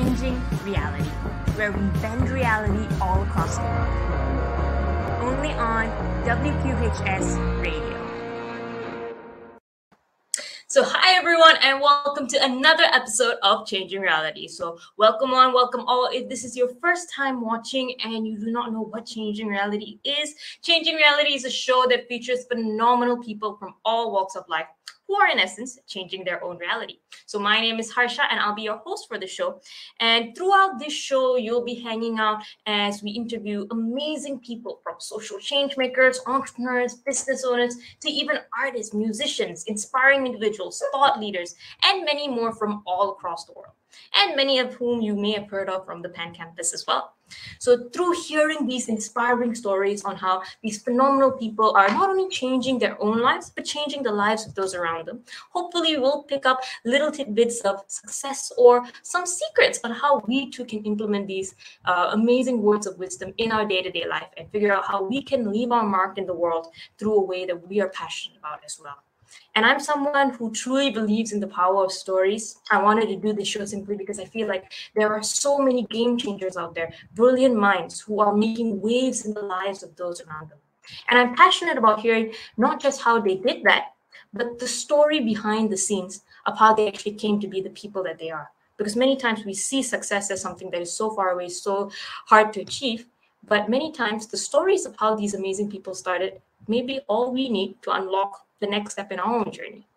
Changing Reality, where we bend reality all across the world. Only on WQHS Radio. So, hi everyone, and welcome to another episode of Changing Reality. So, welcome on, welcome all. If this is your first time watching and you do not know what Changing Reality is, Changing Reality is a show that features phenomenal people from all walks of life who are in essence changing their own reality. So my name is Harsha and I'll be your host for the show. And throughout this show, you'll be hanging out as we interview amazing people from social change makers, entrepreneurs, business owners, to even artists, musicians, inspiring individuals, thought leaders, and many more from all across the world and many of whom you may have heard of from the Penn campus as well. So, through hearing these inspiring stories on how these phenomenal people are not only changing their own lives, but changing the lives of those around them, hopefully, we'll pick up little tidbits of success or some secrets on how we too can implement these uh, amazing words of wisdom in our day to day life and figure out how we can leave our mark in the world through a way that we are passionate about as well. And I'm someone who truly believes in the power of stories. I wanted to do this show simply because I feel like there are so many game changers out there, brilliant minds who are making waves in the lives of those around them. And I'm passionate about hearing not just how they did that, but the story behind the scenes of how they actually came to be the people that they are. Because many times we see success as something that is so far away, so hard to achieve. But many times the stories of how these amazing people started may be all we need to unlock the next step in our own journey.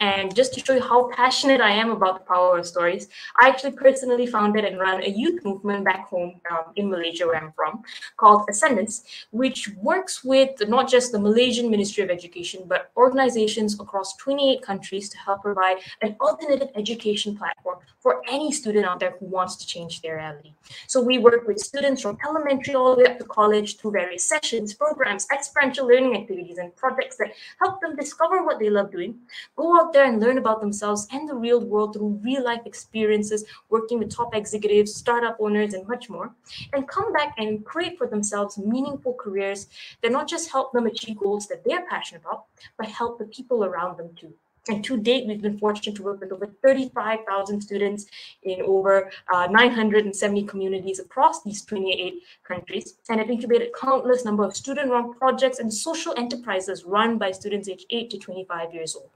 And just to show you how passionate I am about the power of stories, I actually personally founded and run a youth movement back home um, in Malaysia, where I'm from, called Ascendance, which works with not just the Malaysian Ministry of Education, but organizations across 28 countries to help provide an alternative education platform for any student out there who wants to change their reality. So we work with students from elementary all the way up to college through various sessions, programs, experiential learning activities, and projects that help them discover what they love doing, go out there and learn about themselves and the real world through real life experiences, working with top executives, startup owners, and much more, and come back and create for themselves meaningful careers that not just help them achieve goals that they're passionate about, but help the people around them too. And to date, we've been fortunate to work with over 35,000 students in over uh, 970 communities across these 28 countries, and have incubated countless number of student-run projects and social enterprises run by students aged 8 to 25 years old.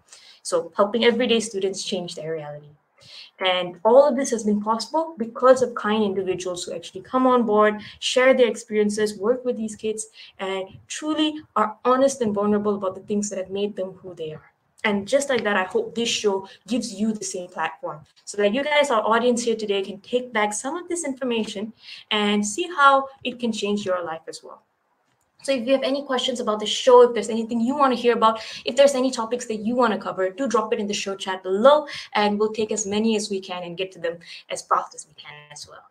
So helping everyday students change their reality. And all of this has been possible because of kind individuals who actually come on board, share their experiences, work with these kids, and truly are honest and vulnerable about the things that have made them who they are. And just like that, I hope this show gives you the same platform so that you guys, our audience here today, can take back some of this information and see how it can change your life as well. So if you have any questions about the show, if there's anything you want to hear about, if there's any topics that you want to cover, do drop it in the show chat below and we'll take as many as we can and get to them as fast as we can as well.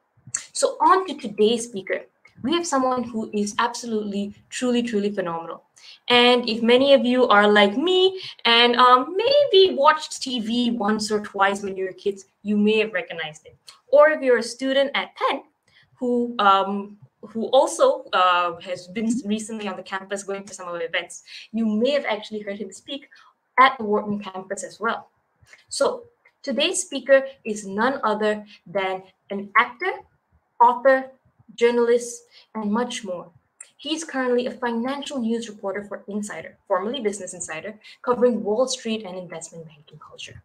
So on to today's speaker. We have someone who is absolutely, truly, truly phenomenal. And if many of you are like me and um, maybe watched TV once or twice when you were kids, you may have recognized it. Or if you're a student at Penn who um, who also uh, has been recently on the campus going to some of the events, you may have actually heard him speak at the Wharton campus as well. So today's speaker is none other than an actor, author, journalist, and much more. He's currently a financial news reporter for Insider, formerly Business Insider, covering Wall Street and investment banking culture.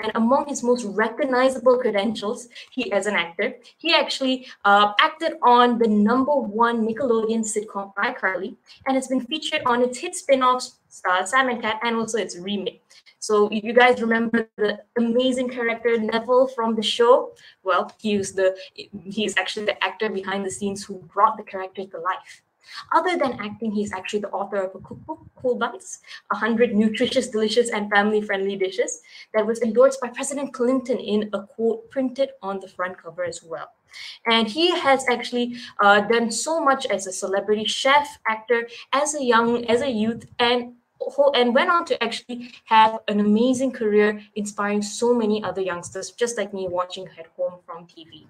And among his most recognizable credentials, he as an actor, he actually uh, acted on the number one Nickelodeon sitcom iCarly, and has been featured on its hit spin-offs uh, Sam and Cat, and also its remake. So you guys remember the amazing character Nevel from the show, well, he the he's actually the actor behind the scenes who brought the character to life. Other than acting, he's actually the author of a cookbook, KewlBites, 100 nutritious, delicious, and family-friendly dishes that was endorsed by President Clinton in a quote printed on the front cover as well. And he has actually uh, done so much as a celebrity chef, actor, as a young, as a youth, and and went on to actually have an amazing career inspiring so many other youngsters just like me watching at home from tv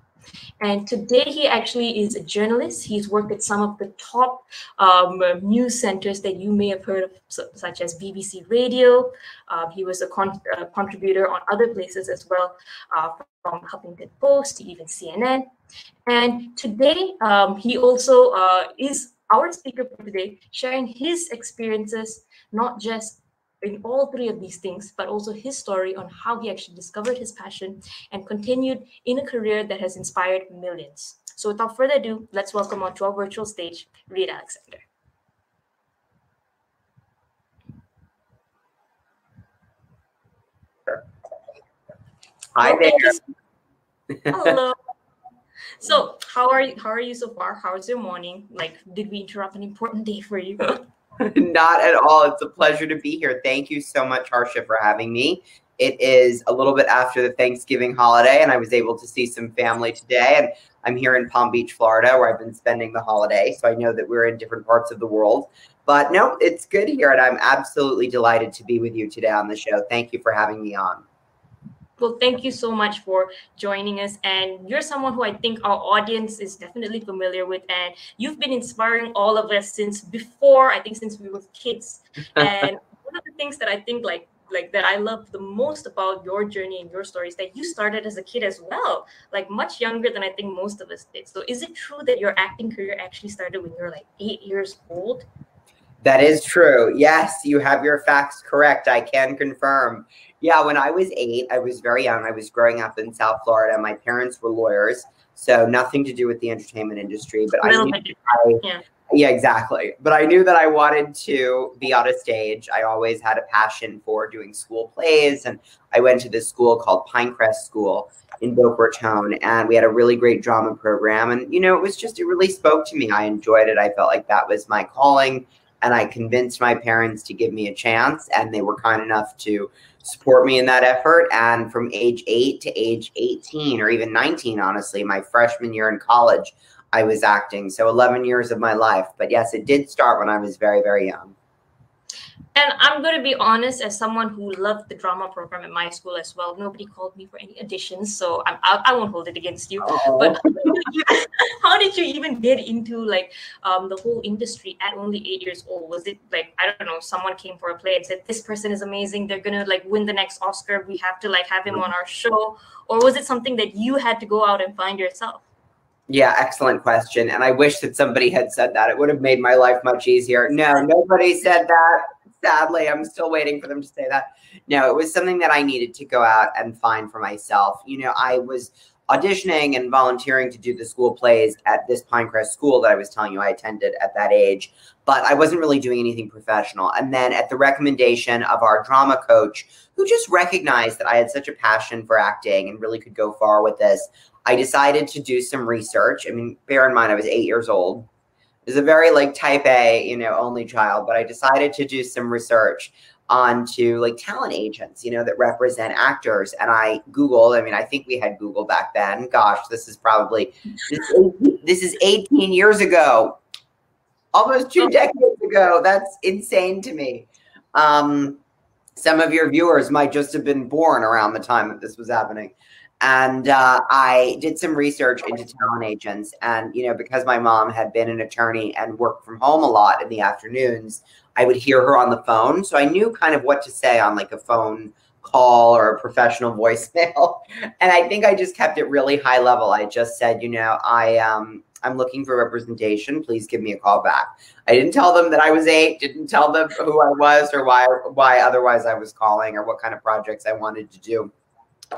and today he actually is a journalist. He's worked at some of the top um, news centers that you may have heard of, such as BBC Radio. Uh, he was a con- uh, contributor on other places as well, uh, from Huffington Post to even CNN. And today um, he also uh, is our speaker for today, sharing his experiences, not just in all three of these things, but also his story on how he actually discovered his passion and continued in a career that has inspired millions. So without further ado, let's welcome onto our virtual stage, Reed Alexander. Hi oh, there. Hello. So how are you how are you so far? How's your morning? Like, did we interrupt an important day for you? Not at all. It's a pleasure to be here. Thank you so much, Harsha, for having me. It is a little bit after the Thanksgiving holiday, and I was able to see some family today. And I'm here in Palm Beach, Florida, where I've been spending the holiday. So I know that we're in different parts of the world. But no, it's good here, and I'm absolutely delighted to be with you today on the show. Thank you for having me on. Well, thank you so much for joining us. And you're someone who I think our audience is definitely familiar with. And you've been inspiring all of us since before, I think since we were kids. and one of the things that I think like like that I love the most about your journey and your story is that you started as a kid as well, like much younger than I think most of us did. So is it true that your acting career actually started when you were like eight years old? That is true. Yes, you have your facts correct. I can confirm. Yeah, when I was eight, I was very young. I was growing up in South Florida. My parents were lawyers, so nothing to do with the entertainment industry. But I, knew I yeah. yeah, exactly. But I knew that I wanted to be on a stage. I always had a passion for doing school plays, and I went to this school called Pinecrest School in Boca Raton, and we had a really great drama program. And you know, it was just it really spoke to me. I enjoyed it. I felt like that was my calling, and I convinced my parents to give me a chance, and they were kind enough to support me in that effort. And from age eight to age 18 or even 19, honestly, my freshman year in college, I was acting. So 11 years of my life. But yes, it did start when I was very, very young. And I'm going to be honest, as someone who loved the drama program at my school as well, nobody called me for any auditions, so I, I, I won't hold it against you. Oh. But how did you even get into like um, the whole industry at only eight years old? Was it like I don't know, someone came for a play and said this person is amazing, they're gonna like win the next Oscar, we have to like have him on our show, or was it something that you had to go out and find yourself? Yeah, excellent question. And I wish that somebody had said that. It would have made my life much easier. No, nobody said that sadly, I'm still waiting for them to say that. No, it was something that I needed to go out and find for myself. You know, I was auditioning and volunteering to do the school plays at this Pinecrest school that I was telling you I attended at that age, but I wasn't really doing anything professional. And then at the recommendation of our drama coach, who just recognized that I had such a passion for acting and really could go far with this, I decided to do some research. I mean, bear in mind, I was eight years old is a very like type A, you know, only child, but I decided to do some research onto like talent agents, you know, that represent actors. And I Googled, I mean, I think we had Google back then. Gosh, this is probably this is 18 years ago, almost two decades ago. That's insane to me. Um, some of your viewers might just have been born around the time that this was happening and uh, I did some research into talent agents. And you know, because my mom had been an attorney and worked from home a lot in the afternoons, I would hear her on the phone, so I knew kind of what to say on like a phone call or a professional voicemail. and I think I just kept it really high level. I just said, you know, I um I'm looking for representation. Please give me a call back. I didn't tell them that I was eight, didn't tell them who I was or why why otherwise I was calling or what kind of projects I wanted to do.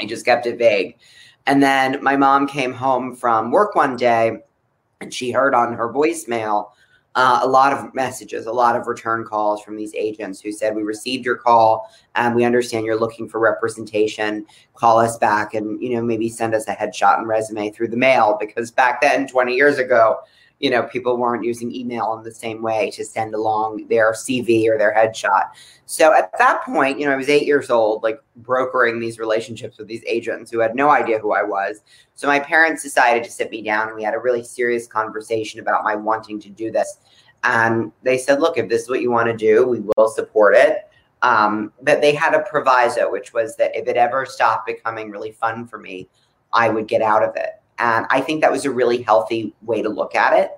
I just kept it vague. And then my mom came home from work one day and she heard on her voicemail uh, a lot of messages, a lot of return calls from these agents who said, We received your call and we understand you're looking for representation. Call us back and, you know, maybe send us a headshot and resume through the mail. Because back then, 20 years ago, you know, people weren't using email in the same way to send along their CV or their headshot. So at that point, you know, I was eight years old, like brokering these relationships with these agents who had no idea who I was. So my parents decided to sit me down and we had a really serious conversation about my wanting to do this. And they said, look, if this is what you want to do, we will support it. Um, but they had a proviso, which was that if it ever stopped becoming really fun for me, I would get out of it. And I think that was a really healthy way to look at it.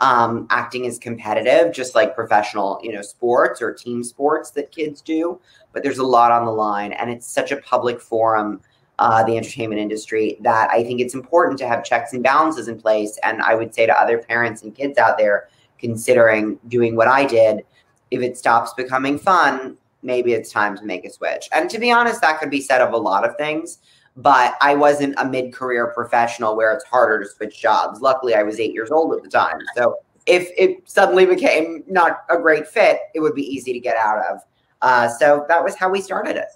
Um, acting is competitive, just like professional, you know, sports or team sports that kids do. But there's a lot on the line, and it's such a public forum, uh, the entertainment industry, that I think it's important to have checks and balances in place. And I would say to other parents and kids out there considering doing what I did, if it stops becoming fun, maybe it's time to make a switch. And to be honest, that could be said of a lot of things but I wasn't a mid career professional where it's harder to switch jobs. Luckily, I was eight years old at the time. So if it suddenly became not a great fit, it would be easy to get out of. Uh, so that was how we started it.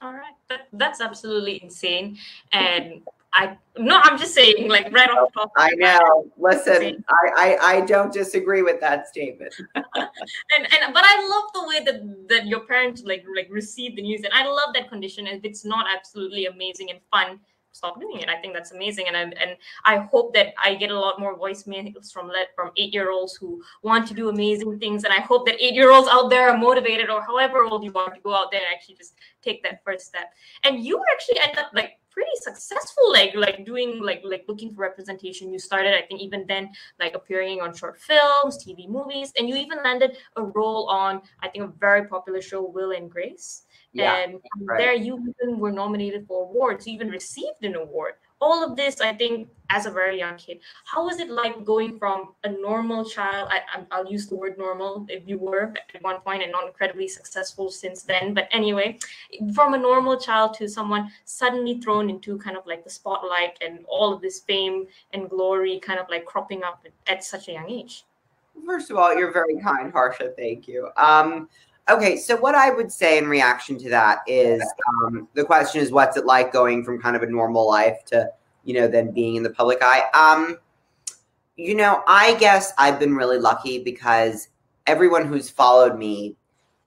All right. That, that's absolutely insane. And I no, I'm just saying, like right off the top. I know. Listen, I, I I don't disagree with that statement. and and but I love the way that that your parents like like receive the news, and I love that condition. If it's not absolutely amazing and fun, stop doing it. I think that's amazing, and I, and I hope that I get a lot more voicemails from let from eight year olds who want to do amazing things, and I hope that eight year olds out there are motivated, or however old you are, to go out there and actually just take that first step. And you actually end up like pretty successful like like doing like like looking for representation. You started i think even then like appearing on short films tv movies and you even landed a role on i think a very popular show will and grace. Yeah, and right. there you even were nominated for awards. You even received an award all of this i think as a very young kid how was it like going from a normal child I, will use the word normal if you were at one point and not incredibly successful since then but anyway from a normal child to someone suddenly thrown into kind of like the spotlight and all of this fame and glory kind of like cropping up at, at such a young age? First of all you're very kind harsha thank you. Um, Okay, so what I would say in reaction to that is um, the question is, what's it like going from kind of a normal life to, you know, then being in the public eye? Um, you know, I guess I've been really lucky because everyone who's followed me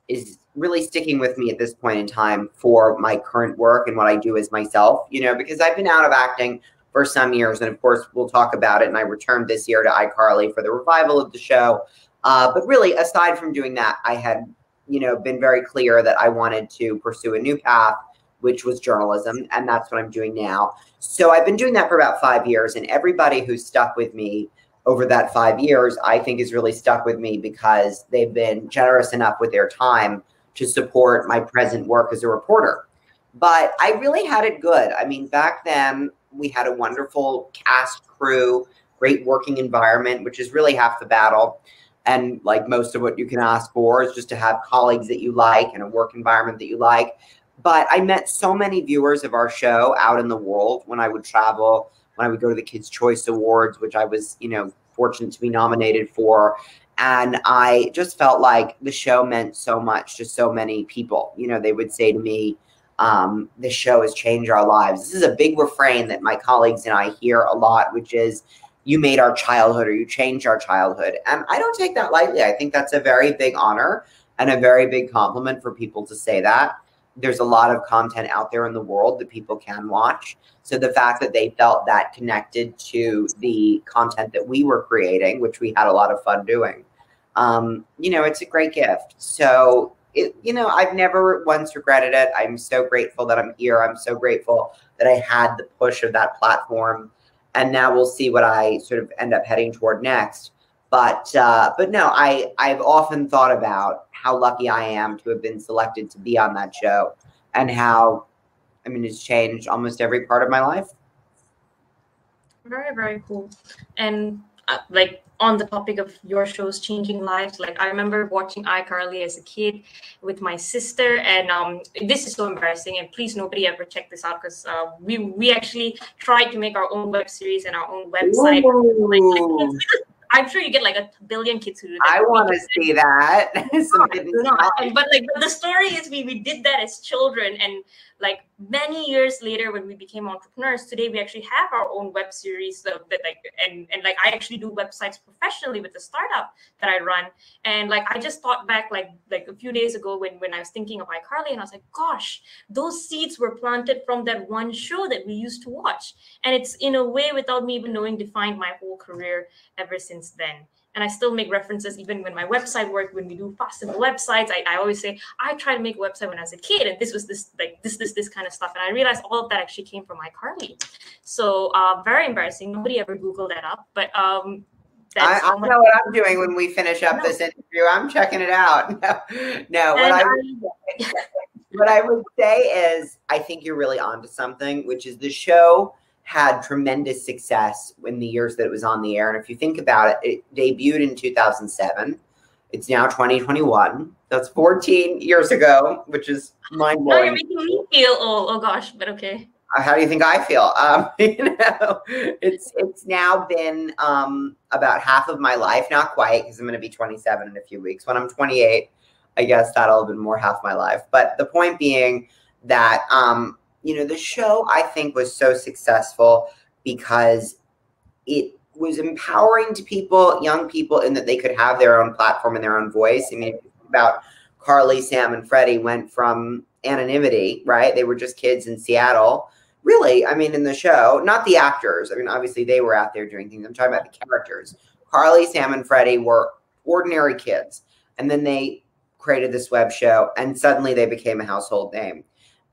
is really sticking with me at this point in time for my current work and what I do as myself, you know, because I've been out of acting for some years. And of course, we'll talk about it. And I returned this year to iCarly for the revival of the show. Uh, but really, aside from doing that, I had you know, been very clear that I wanted to pursue a new path, which was journalism, and that's what I'm doing now. So I've been doing that for about five years, and everybody who's stuck with me over that five years, I think, is really stuck with me because they've been generous enough with their time to support my present work as a reporter. But I really had it good. I mean, back then we had a wonderful cast crew, great working environment, which is really half the battle and like most of what you can ask for is just to have colleagues that you like and a work environment that you like. But i met so many viewers of our show out in the world when i would travel when i would go to the kids choice awards which i was you know fortunate to be nominated for. And i just felt like the show meant so much to so many people. You know they would say to me um, this show has changed our lives. This is a big refrain that my colleagues and i hear a lot which is you made our childhood or you changed our childhood. And I don't take that lightly. I think that's a very big honor and a very big compliment for people to say that. There's a lot of content out there in the world that people can watch. So the fact that they felt that connected to the content that we were creating, which we had a lot of fun doing, um, you know, it's a great gift. So it, you know, I've never once regretted it. I'm so grateful that I'm here. I'm so grateful that I had the push of that platform and now we'll see what I sort of end up heading toward next. But uh, but no, I I've often thought about how lucky I am to have been selected to be on that show, and how I mean it's changed almost every part of my life. Very very cool, and uh, like on the topic of your shows changing lives like i remember watching icarly as a kid with my sister and um, this is so embarrassing and please nobody ever check this out because uh, we we actually tried to make our own web series and our own website I'm sure you get like a billion kids who do that. I want to see that. but like but the story is we we did that as children and like many years later when we became entrepreneurs today we actually have our own web series that like and and like i actually do websites professionally with the startup that i run. And like i just thought back like like a few days ago when when i was thinking of icarly and i was like gosh those seeds were planted from that one show that we used to watch. And it's in a way without me even knowing defined my whole career ever since then and I still make references even when my website work, when we do fast simple websites, I, I always say I tried to make a website when I was a kid, and this was this like this this this kind of stuff, and I realized all of that actually came from iCarly. So uh, very embarrassing. Nobody ever googled that up, but um, I, I know what I'm doing when we finish up this interview. I'm checking it out. No, no. What I, I what I would say is, I think you're really onto something, which is the show had tremendous success in the years that it was on the air. And if you think about it, it debuted in 2007. It's now 2021. That's 14 years ago, which is mind blowing. You're making me feel old. Oh gosh, but okay. Uh, how do you think I feel? Um, you know, it's it's now been um, about half of my life, not quite, because I'm going to be 27 in a few weeks. When I'm 28, I guess that'll have been more half my life. But the point being that um, you know the show I think was so successful because it was empowering to people, young people, in that they could have their own platform and their own voice. I mean, about Carly, Sam, and Freddie went from anonymity, right? They were just kids in Seattle really, I mean, in the show, not the actors. I mean, obviously they were out there doing things. I'm talking about the characters. Carly, Sam, and Freddie were ordinary kids. And then they created this web show and suddenly they became a household name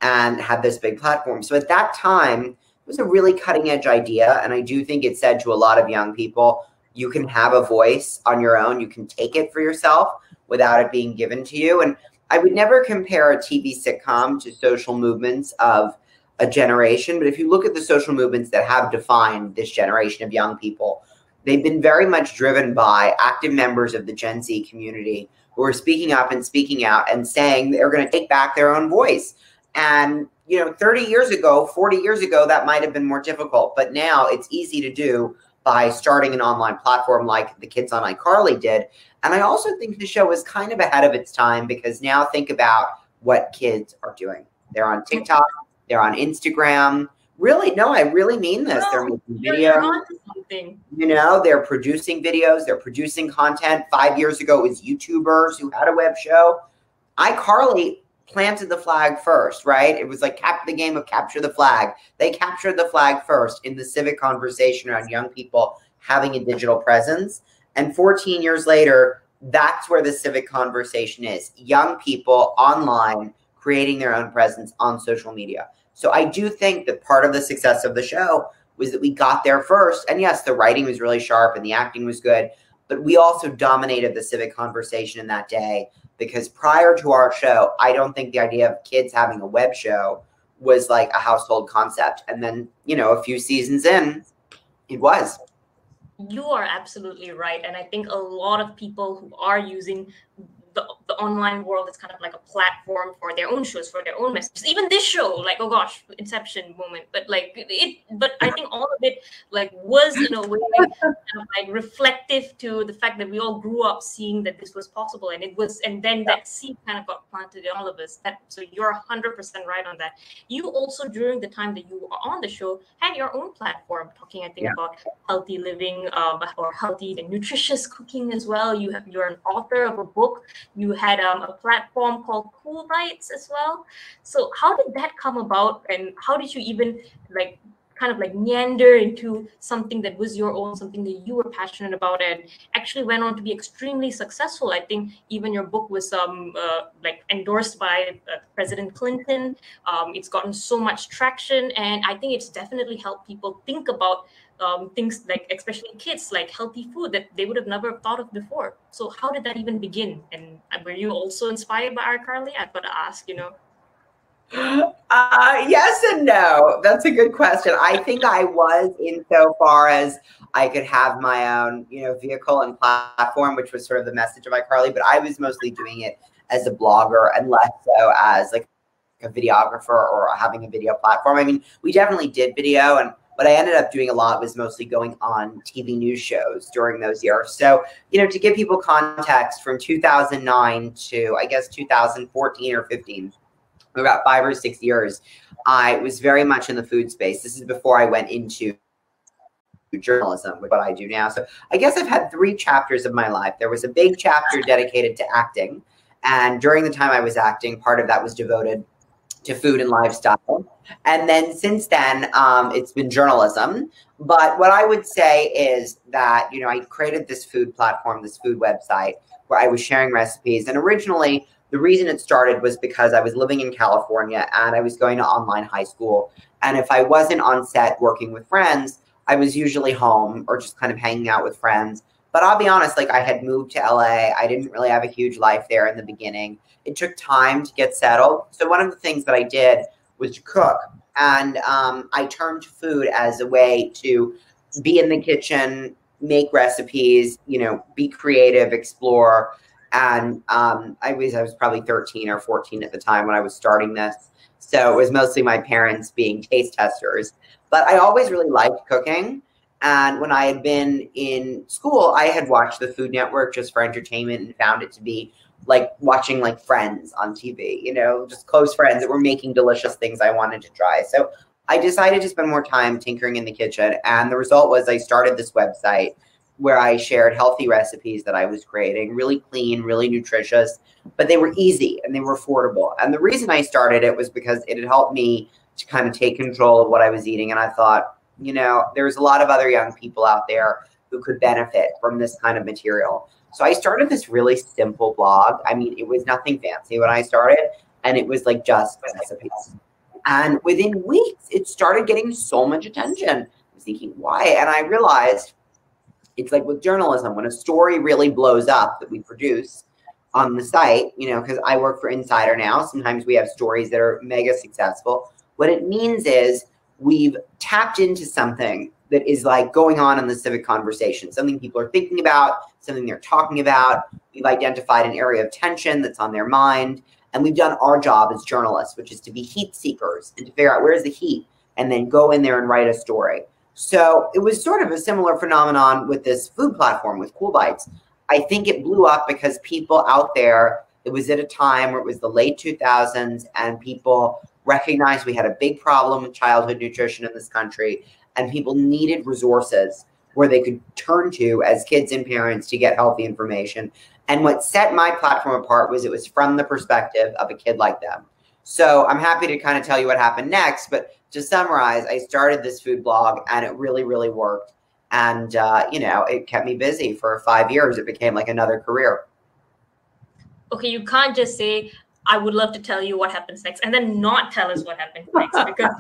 and had this big platform. So at that time, it was a really cutting edge idea. And I do think it said to a lot of young people, you can have a voice on your own, you can take it for yourself without it being given to you. And I would never compare a TV sitcom to social movements of a generation. But if you look at the social movements that have defined this generation of young people, they've been very much driven by active members of the Gen Z community who are speaking up and speaking out and saying they're going to take back their own voice. And, you know, 30 years ago, 40 years ago, that might have been more difficult. But now it's easy to do by starting an online platform like the kids on iCarly did. And I also think the show was kind of ahead of its time because now think about what kids are doing. They're on TikTok, they're on Instagram. Really, no, I really mean this. No, they're making videos. You know, they're producing videos, they're producing content. Five years ago, it was YouTubers who had a web show. iCarly planted the flag first, right? It was like cap the game of capture the flag. They captured the flag first in the civic conversation around young people having a digital presence. And 14 years later, that's where the civic conversation is. Young people online creating their own presence on social media. So I do think that part of the success of the show was that we got there first. And yes, the writing was really sharp and the acting was good, but we also dominated the civic conversation in that day because prior to our show, I don't think the idea of kids having a web show was like a household concept. And then, you know, a few seasons in, it was. You are absolutely right. And I think a lot of people who are using the, the online world is kind of like a platform for their own shows for their own messages. Even this show like oh gosh inception moment. But like it but i think all of it like was in a way kind of like reflective to the fact that we all grew up seeing that this was possible. And it was and then that seed kind of got planted in all of us. That so you're 100% right on that. You also during the time that you were on the show had your own platform talking i think yeah. about healthy living um, or healthy and nutritious cooking as well. You have you're an author of a book you had um, a platform called KewlBites as well. So how did that come about, and how did you even like kind of like meander into something that was your own, something that you were passionate about, and actually went on to be extremely successful. I think even your book was um uh, like endorsed by uh, President Clinton. Um, it's gotten so much traction, and I think it's definitely helped people think about um, things like especially kids like healthy food that they would have never thought of before so how did that even begin and were you also inspired by iCarly i've got to ask you know uh, yes and no. That's a good question. I think I was in so far as I could have my own, you know, vehicle and platform, which was sort of the message of iCarly, but I was mostly doing it as a blogger and less so as like a videographer or having a video platform. I mean, we definitely did video and what I ended up doing a lot was mostly going on TV news shows during those years. So, you know, to give people context from 2009 to I guess 2014 or 15, about five or six years, I was very much in the food space. This is before I went into journalism, what I do now. So I guess I've had three chapters of my life. There was a big chapter dedicated to acting. And during the time I was acting, part of that was devoted to food and lifestyle. And then since then, um, it's been journalism. But what I would say is that, you know, I created this food platform, this food website where I was sharing recipes. And originally, the reason it started was because I was living in California and I was going to online high school. And if I wasn't on set working with friends, I was usually home or just kind of hanging out with friends. But I'll be honest, like I had moved to LA. I didn't really have a huge life there in the beginning. It took time to get settled. So one of the things that I did was to cook. And um, I turned to food as a way to be in the kitchen, make recipes, you know, be creative, explore. And um, I was I was probably 13 or 14 at the time when I was starting this. So it was mostly my parents being taste testers. But I always really liked cooking. And when I had been in school, I had watched the Food Network just for entertainment and found it to be like watching like friends on TV, you know, just close friends that were making delicious things I wanted to try. So I decided to spend more time tinkering in the kitchen. And the result was I started this website where I shared healthy recipes that I was creating, really clean, really nutritious, but they were easy and they were affordable. And the reason I started it was because it had helped me to kind of take control of what I was eating. And I thought, you know, there's a lot of other young people out there who could benefit from this kind of material. So I started this really simple blog. I mean, it was nothing fancy when I started, and it was like just recipes. And within weeks, it started getting so much attention. I was thinking, why? And I realized it's like with journalism, when a story really blows up that we produce on the site, you know, because I work for Insider now, sometimes we have stories that are mega successful. What it means is we've tapped into something that is like going on in the civic conversation, something people are thinking about, something they're talking about. We've identified an area of tension that's on their mind. And we've done our job as journalists, which is to be heat seekers and to figure out where's the heat and then go in there and write a story. So it was sort of a similar phenomenon with this food platform with KewlBites. I think it blew up because people out there, it was at a time where it was the late 2000s and people recognized we had a big problem with childhood nutrition in this country and people needed resources where they could turn to as kids and parents to get healthy information. And what set my platform apart was it was from the perspective of a kid like them. So I'm happy to kind of tell you what happened next. But to summarize, I started this food blog and it really, really worked. And, uh, you know, it kept me busy for five years. It became like another career. Okay, you can't just say, I would love to tell you what happens next and then not tell us what happens next because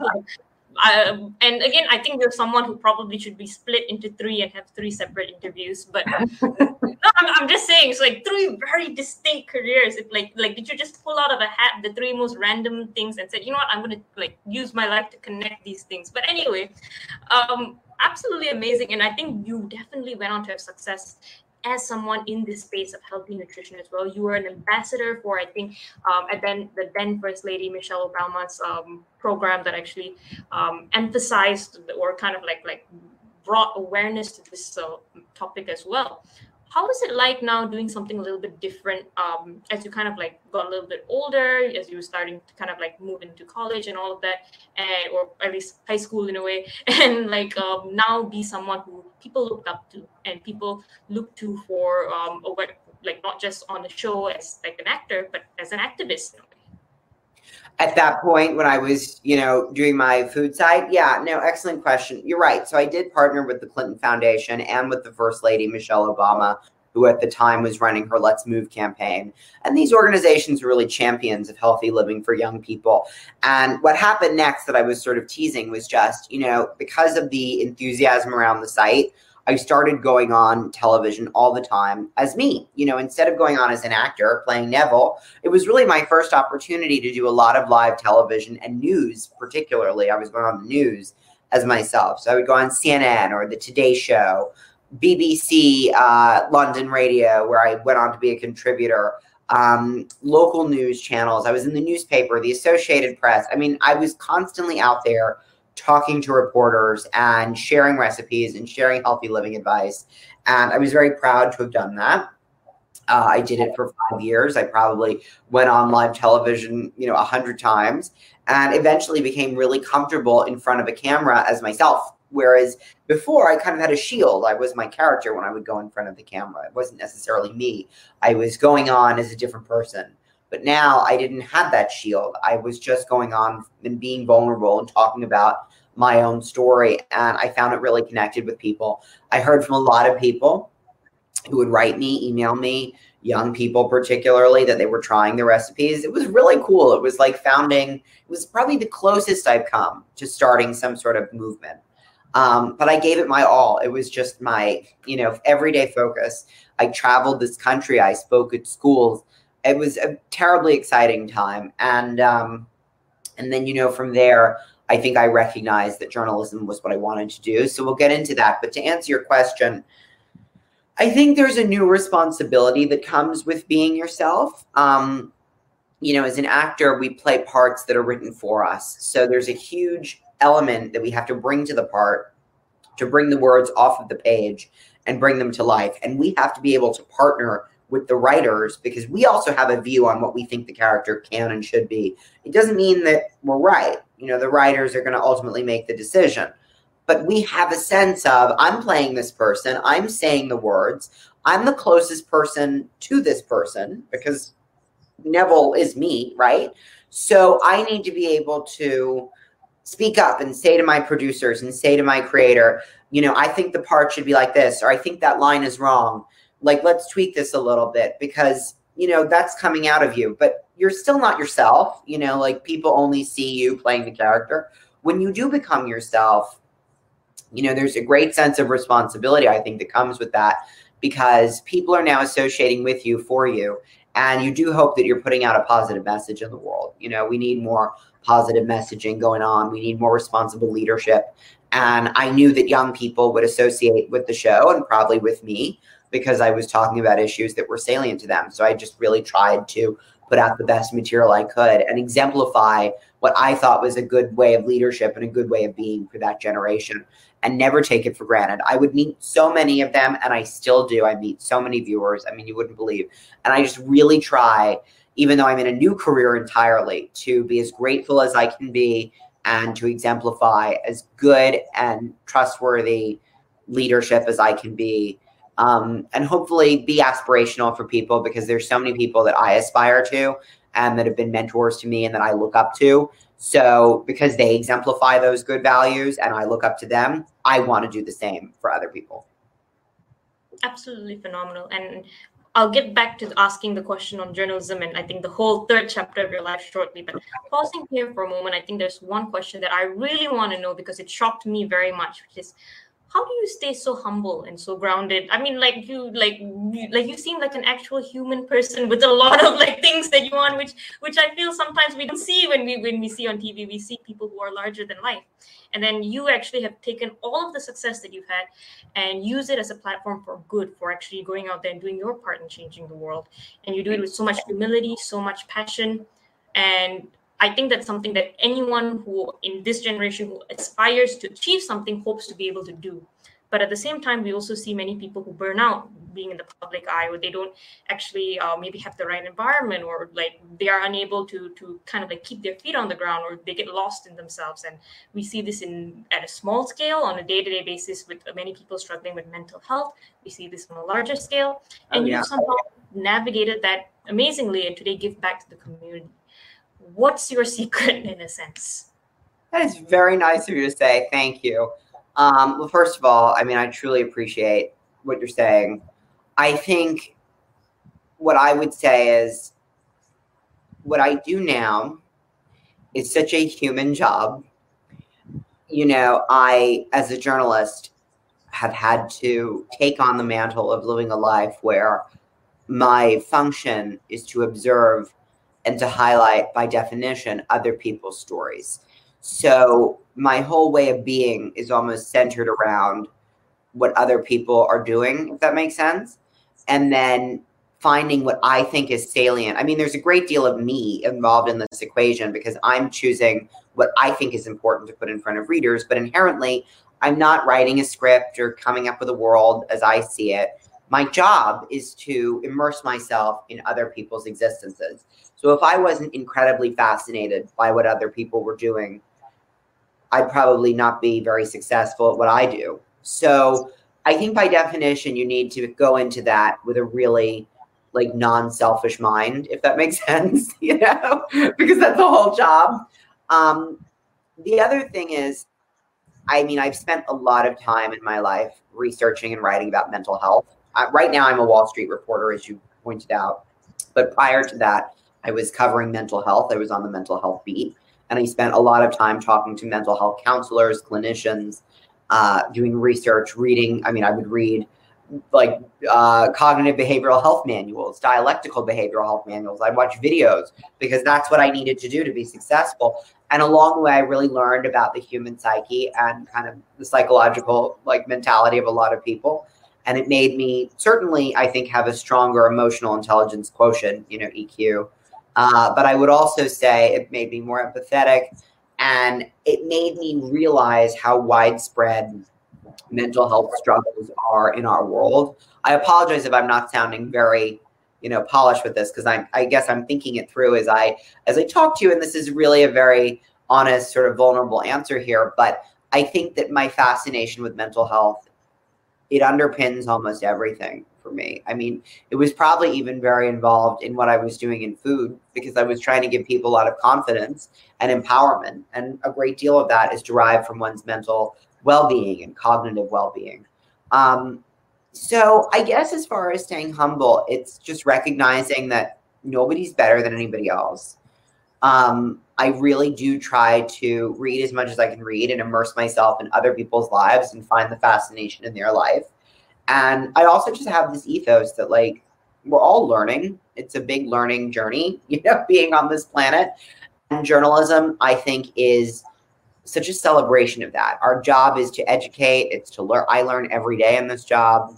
um, and again, I think you're someone who probably should be split into three and have three separate interviews. But no, I'm, I'm, just saying, it's like three very distinct careers. Like like did you just pull out of a hat the three most random things and said, you know what, I'm gonna like use my life to connect these things. But anyway, um, absolutely amazing, and I think you definitely went on to have success as someone in this space of healthy nutrition as well. You were an ambassador for, I think, um, then the then First Lady Michelle Obama's um, program that actually um, emphasized or kind of like like brought awareness to this uh, topic as well how is it like now doing something a little bit different um, as you kind of like got a little bit older as you were starting to kind of like move into college and all of that and or at least high school in a way and like um, now be someone who people looked up to and people look to for um, like not just on the show as like an actor but as an activist at that point when I was, you know, doing my food side? Yeah, no, excellent question. You're right. So I did partner with the Clinton Foundation and with the First Lady, Michelle Obama, who at the time was running her Let's Move campaign. And these organizations were really champions of healthy living for young people. And what happened next that I was sort of teasing was just, you know, because of the enthusiasm around the site, I started going on television all the time as me. You know, instead of going on as an actor playing Nevel, it was really my first opportunity to do a lot of live television and news, particularly. I was going on the news as myself. So I would go on CNN or the Today Show, BBC uh, London Radio, where I went on to be a contributor. Um, local news channels. I was in the newspaper, the Associated Press. I mean, I was constantly out there talking to reporters and sharing recipes and sharing healthy living advice. And I was very proud to have done that. Uh, I did it for five years. I probably went on live television, you know, a hundred times, and eventually became really comfortable in front of a camera as myself. Whereas before, I kind of had a shield. I was my character when I would go in front of the camera. It wasn't necessarily me. I was going on as a different person. But now I didn't have that shield. I was just going on and being vulnerable and talking about my own story. And I found it really connected with people. I heard from a lot of people who would write me, email me, young people particularly, that they were trying the recipes. It was really cool. It was like founding, it was probably the closest I've come to starting some sort of movement. Um, but I gave it my all. It was just my, you know, everyday focus. I traveled this country. I spoke at schools. It was a terribly exciting time. And um, and then, you know, from there, I think I recognized that journalism was what I wanted to do. So we'll get into that. But to answer your question, I think there's a new responsibility that comes with being yourself. Um, you know, as an actor, we play parts that are written for us. So there's a huge element that we have to bring to the part to bring the words off of the page and bring them to life. And we have to be able to partner with the writers because we also have a view on what we think the character can and should be. It doesn't mean that we're right. You know, the writers are going to ultimately make the decision. But we have a sense of I'm playing this person, I'm saying the words, I'm the closest person to this person because Nevel is me, right? So I need to be able to speak up and say to my producers and say to my creator, you know, I think the part should be like this, or I think that line is wrong like let's tweak this a little bit because you know that's coming out of you but you're still not yourself you know like people only see you playing the character. When you do become yourself you know there's a great sense of responsibility i think that comes with that because people are now associating with you for you and you do hope that you're putting out a positive message in the world. You know we need more positive messaging going on. We need more responsible leadership. And i knew that young people would associate with the show and probably with me because I was talking about issues that were salient to them. So I just really tried to put out the best material I could and exemplify what I thought was a good way of leadership and a good way of being for that generation and never take it for granted. I would meet so many of them and I still do. I meet so many viewers. I mean, you wouldn't believe. And I just really try, even though I'm in a new career entirely, to be as grateful as I can be and to exemplify as good and trustworthy leadership as I can be um, and hopefully be aspirational for people because there's so many people that I aspire to and that have been mentors to me and that I look up to. So because they exemplify those good values and I look up to them, I want to do the same for other people. Absolutely phenomenal. And I'll get back to asking the question on journalism and I think the whole third chapter of your life shortly. But pausing here for a moment, I think there's one question that I really want to know because it shocked me very much, which is how do you stay so humble and so grounded? I mean like you like you, like you seem like an actual human person with a lot of like things that you want which which i feel sometimes we don't see when we when we see on tv we see people who are larger than life. And then you actually have taken all of the success that you've had and use it as a platform for good for actually going out there and doing your part in changing the world. And you do it with so much humility so much passion and I think that's something that anyone who in this generation who aspires to achieve something hopes to be able to do. But at the same time, we also see many people who burn out being in the public eye, or they don't actually uh, maybe have the right environment, or like they are unable to to kind of like keep their feet on the ground, or they get lost in themselves. And we see this in at a small scale on a day to day basis with many people struggling with mental health. We see this on a larger scale, and oh, yeah. you somehow navigated that amazingly, and today give back to the community what's your secret in a sense? That is very nice of you to say. Thank you. Um, well, first of all, I mean, I truly appreciate what you're saying. I think what I would say is what I do now is such a human job. You know, I, as a journalist, have had to take on the mantle of living a life where my function is to observe and to highlight, by definition, other people's stories. So my whole way of being is almost centered around what other people are doing, if that makes sense. And then finding what I think is salient. I mean, there's a great deal of me involved in this equation because I'm choosing what I think is important to put in front of readers, but inherently, I'm not writing a script or coming up with a world as I see it. My job is to immerse myself in other people's existences. So if I wasn't incredibly fascinated by what other people were doing, I'd probably not be very successful at what I do. So I think by definition, you need to go into that with a really like non-selfish mind, if that makes sense, you know, because that's the whole job. Um, the other thing is, I mean, I've spent a lot of time in my life researching and writing about mental health. Uh, right now, I'm a Wall Street reporter, as you pointed out. But prior to that, I was covering mental health. I was on the mental health beat. And I spent a lot of time talking to mental health counselors, clinicians, uh, doing research, reading. I mean, I would read like uh, cognitive behavioral health manuals, dialectical behavioral health manuals. I'd watch videos because that's what I needed to do to be successful. And along the way, I really learned about the human psyche and kind of the psychological like mentality of a lot of people. And it made me certainly, I think, have a stronger emotional intelligence quotient, you know, EQ. Uh, but I would also say it made me more empathetic and it made me realize how widespread mental health struggles are in our world. I apologize if I'm not sounding very, you know, polished with this because I'm I guess I'm thinking it through as I as I talk to you, and this is really a very honest, sort of vulnerable answer here. But I think that my fascination with mental health, it underpins almost everything for me. I mean, it was probably even very involved in what I was doing in food because I was trying to give people a lot of confidence and empowerment. And a great deal of that is derived from one's mental well-being and cognitive well-being. Um, so I guess as far as staying humble, it's just recognizing that nobody's better than anybody else. Um, I really do try to read as much as I can read and immerse myself in other people's lives and find the fascination in their life. And I also just have this ethos that like we're all learning. It's a big learning journey, you know, being on this planet. And journalism, I think, is such a celebration of that. Our job is to educate, it's to learn. I learn every day in this job.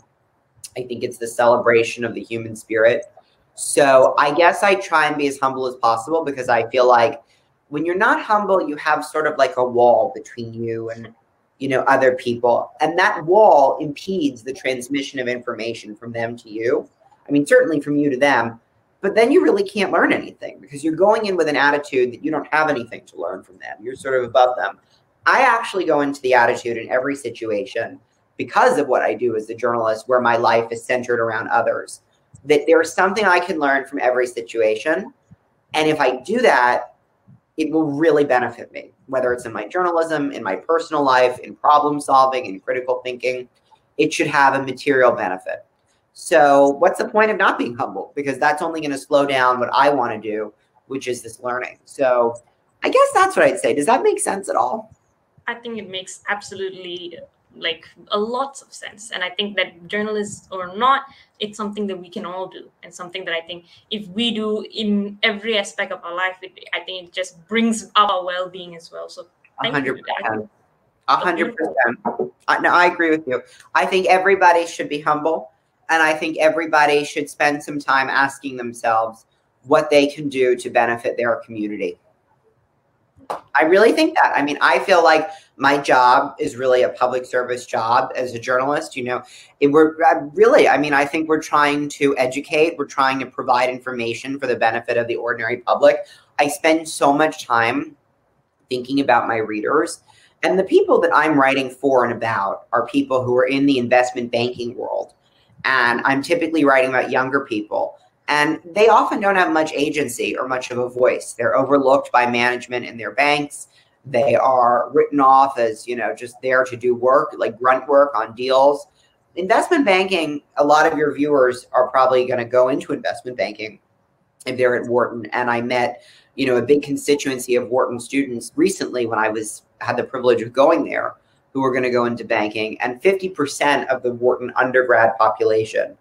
I think it's the celebration of the human spirit. So I guess I try and be as humble as possible because I feel like when you're not humble, you have sort of like a wall between you and you know other people, and that wall impedes the transmission of information from them to you. I mean, certainly from you to them, but then you really can't learn anything because you're going in with an attitude that you don't have anything to learn from them. You're sort of above them. I actually go into the attitude in every situation because of what I do as a journalist, where my life is centered around others, that there's something I can learn from every situation. And if I do that, it will really benefit me, whether it's in my journalism, in my personal life, in problem solving, in critical thinking. It should have a material benefit. So, what's the point of not being humble? Because that's only going to slow down what I want to do, which is this learning. So, I guess that's what I'd say. Does that make sense at all? I think it makes absolutely like a lots of sense and i think that journalists or not it's something that we can all do and something that i think if we do in every aspect of our life it, i think it just brings up our well-being as well so thank 100%. you a hundred percent. No, I agree with you. I think everybody should be humble. And I think everybody should spend some time asking themselves what they can do to benefit their community. I really think that. I mean, I feel like my job is really a public service job as a journalist. You know, it, we're uh, really, I mean, I think we're trying to educate, we're trying to provide information for the benefit of the ordinary public. I spend so much time thinking about my readers. And the people that I'm writing for and about are people who are in the investment banking world and I'm typically writing about younger people. And they often don't have much agency or much of a voice. They're overlooked by management in their banks. They are written off as, you know, just there to do work, like grunt work on deals. Investment banking, a lot of your viewers are probably going to go into investment banking if they're at Wharton. And I met, you know, a big constituency of Wharton students recently when I was had the privilege of going there who are going to go into banking, and 50% of the Wharton undergrad population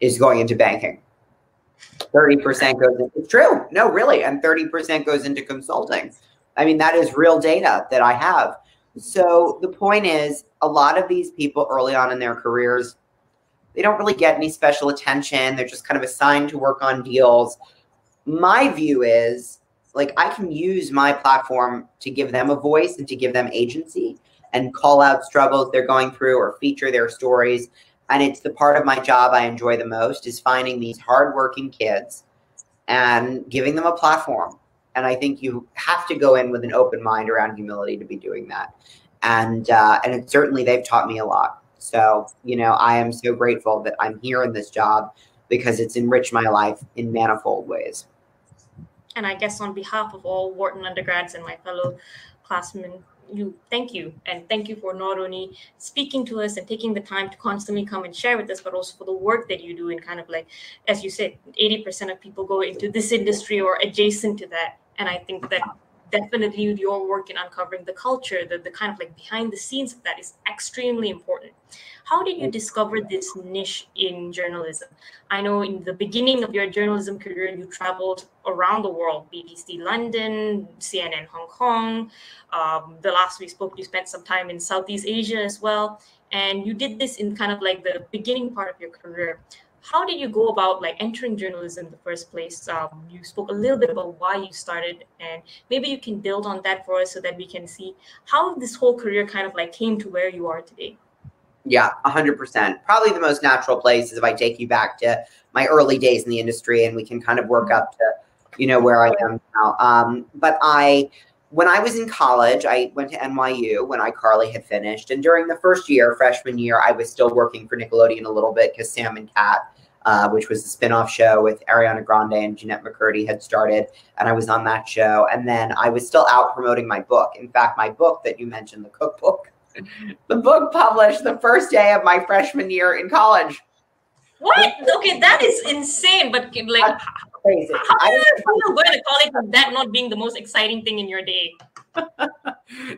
is going into banking. 30% goes into, it's true, no, really, and 30% goes into consulting. I mean, that is real data that I have. So the point is, a lot of these people early on in their careers, they don't really get any special attention. They're just kind of assigned to work on deals. My view is like I can use my platform to give them a voice and to give them agency and call out struggles they're going through or feature their stories. And it's the part of my job I enjoy the most is finding these hardworking kids and giving them a platform. And I think you have to go in with an open mind around humility to be doing that. And uh, and it, certainly they've taught me a lot. So you know I am so grateful that I'm here in this job because it's enriched my life in manifold ways. And I guess on behalf of all Wharton undergrads and my fellow classmen, you thank you. And thank you for not only speaking to us and taking the time to constantly come and share with us but also for the work that you do and kind of like as you said 80% of people go into this industry or adjacent to that. And i think that definitely your work in uncovering the culture, the, the kind of like behind the scenes of that is extremely important. How did you discover this niche in journalism? I know in the beginning of your journalism career, you traveled around the world, BBC London, CNN Hong Kong. Um, the last we spoke, you spent some time in Southeast Asia as well. And you did this in kind of like the beginning part of your career how did you go about like entering journalism in the first place? Um, you spoke a little bit about why you started and maybe you can build on that for us so that we can see how this whole career kind of like came to where you are today. Yeah 100% probably the most natural place is if i take you back to my early days in the industry and we can kind of work up to you know where i am now. Um, but i when I was in college, I went to NYU when iCarly had finished. And during the first year, freshman year, I was still working for Nickelodeon a little bit because Sam and Cat, uh, which was a spin-off show with Ariana Grande and Jennette McCurdy had started. And I was on that show. And then I was still out promoting my book. In fact, my book that you mentioned, the cookbook, the book published the first day of my freshman year in college. What? Okay, that is insane. But like, crazy. How I, you going to college that not being the most exciting thing in your day?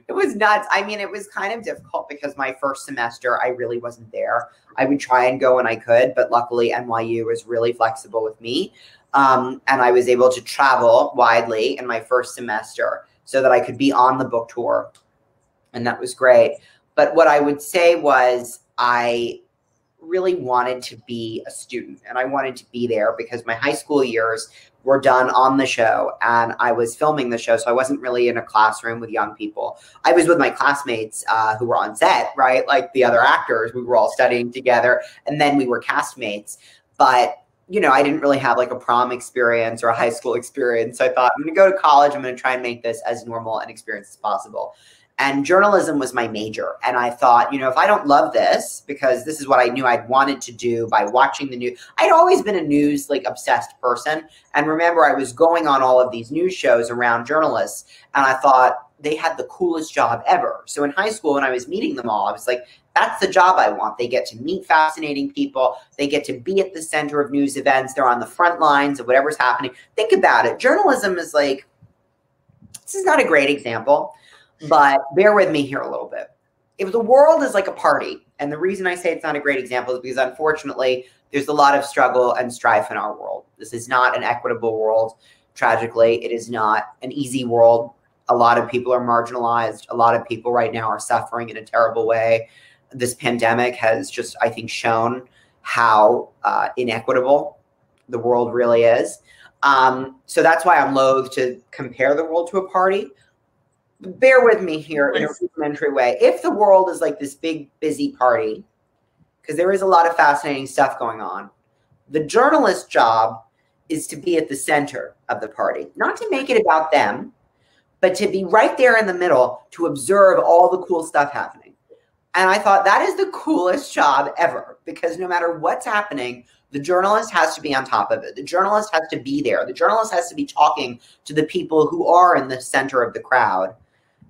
it was nuts. I mean, it was kind of difficult because my first semester, I really wasn't there. I would try and go when I could, but luckily NYU was really flexible with me. Um, and I was able to travel widely in my first semester so that I could be on the book tour. And that was great. But what I would say was, I really wanted to be a student and I wanted to be there because my high school years were done on the show and I was filming the show. So I wasn't really in a classroom with young people. I was with my classmates uh, who were on set, right? Like the other actors, we were all studying together and then we were castmates. But you know, I didn't really have like a prom experience or a high school experience. So I thought I'm going to go to college. I'm going to try and make this as normal an experience as possible and journalism was my major. And i thought you know if i don't love this because this is what i knew i'd wanted to do by watching the news i'd always been a news like obsessed person. And remember i was going on all of these news shows around journalists and i thought they had the coolest job ever. So in high school when i was meeting them all i was like that's the job i want. They get to meet fascinating people. They get to be at the center of news events. They're on the front lines of whatever's happening. Think about it. Journalism is like this is not a great example but bear with me here a little bit. If the world is like a party, and the reason I say it's not a great example is because unfortunately, there's a lot of struggle and strife in our world. This is not an equitable world. Tragically, it is not an easy world. A lot of people are marginalized. A lot of people right now are suffering in a terrible way. This pandemic has just, I think, shown how uh, inequitable the world really is. Um, so that's why I'm loath to compare the world to a party bear with me here in a rudimentary way. If the world is like this big, busy party, because there is a lot of fascinating stuff going on, the journalist's job is to be at the center of the party, not to make it about them, but to be right there in the middle to observe all the cool stuff happening. And I thought that is the coolest job ever because no matter what's happening, the journalist has to be on top of it. The journalist has to be there. The journalist has to be talking to the people who are in the center of the crowd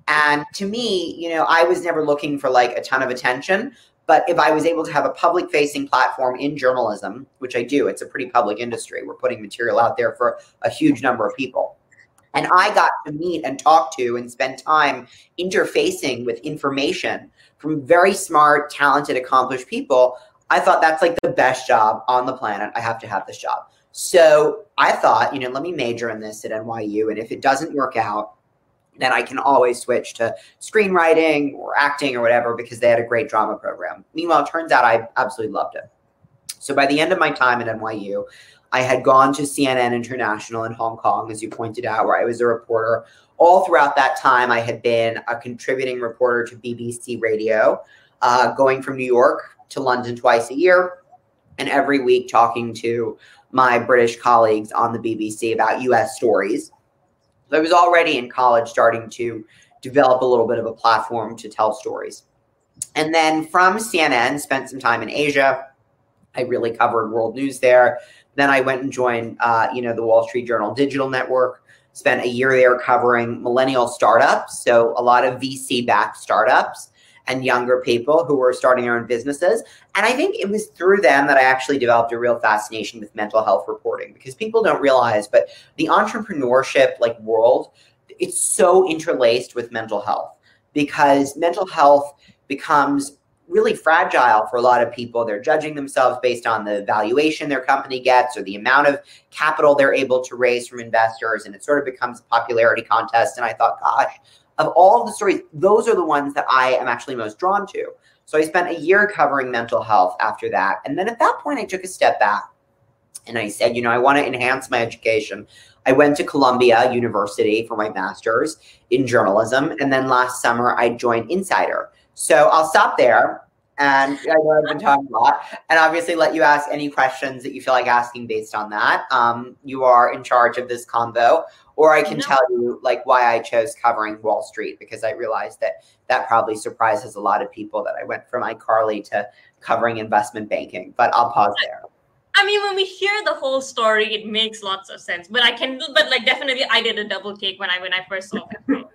and to me, you know, I was never looking for like a ton of attention. But if I was able to have a public facing platform in journalism, which I do, it's a pretty public industry. We're putting material out there for a huge number of people. And I got to meet and talk to and spend time interfacing with information from very smart, talented, accomplished people. I thought that's like the best job on the planet. I have to have this job. So I thought, you know, let me major in this at NYU. And if it doesn't work out, then I can always switch to screenwriting or acting or whatever because they had a great drama program. Meanwhile, it turns out I absolutely loved it. So by the end of my time at NYU, I had gone to CNN International in Hong Kong, as you pointed out, where I was a reporter. All throughout that time, I had been a contributing reporter to BBC Radio, uh, going from New York to London twice a year, and every week talking to my British colleagues on the BBC about US stories. I was already in college starting to develop a little bit of a platform to tell stories. And then from CNN, spent some time in Asia, I really covered world news there. Then I went and joined, uh, you know, the Wall Street Journal Digital Network. Spent a year there covering millennial startups, so a lot of VC-backed startups and younger people who were starting their own businesses. And I think it was through them that I actually developed a real fascination with mental health reporting because people don't realize, but the entrepreneurship like world, it's so interlaced with mental health because mental health becomes really fragile for a lot of people. They're judging themselves based on the valuation their company gets or the amount of capital they're able to raise from investors. And it sort of becomes a popularity contest. And I thought, gosh, of all the stories, those are the ones that I am actually most drawn to. So I spent a year covering mental health after that. And then at that point, I took a step back and I said, you know, I want to enhance my education. I went to Columbia University for my master's in journalism. And then last summer, I joined Insider so I'll stop there. And I know I've been talking a lot, and obviously let you ask any questions that you feel like asking based on that. Um, you are in charge of this convo, or I can no. tell you like why I chose covering Wall Street because I realized that that probably surprises a lot of people that I went from iCarly to covering investment banking. But I'll pause there. I mean, when we hear the whole story, it makes lots of sense. But I can, but like definitely, I did a double take when I when I first saw it.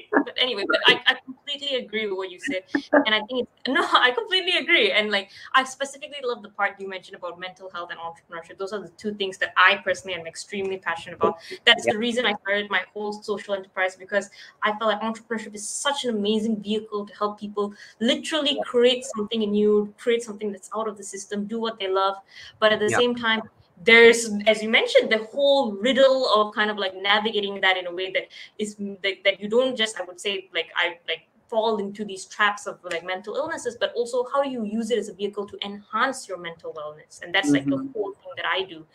but anyway, but I, I completely agree with what you said, and I think it's, no, I completely agree. And like, I specifically love the part you mentioned about mental health and entrepreneurship. Those are the two things that I personally am extremely passionate about. That's the reason I started my whole social enterprise because I felt like entrepreneurship is such an amazing vehicle to help people literally create something new, create something that's out of the system, do what they love, but at the same time there's as you mentioned the whole riddle of kind of like navigating that in a way that is that, that you don't just i would say like i like fall into these traps of like mental illnesses but also how you use it as a vehicle to enhance your mental wellness. And that's like mm-hmm. the whole thing that i do.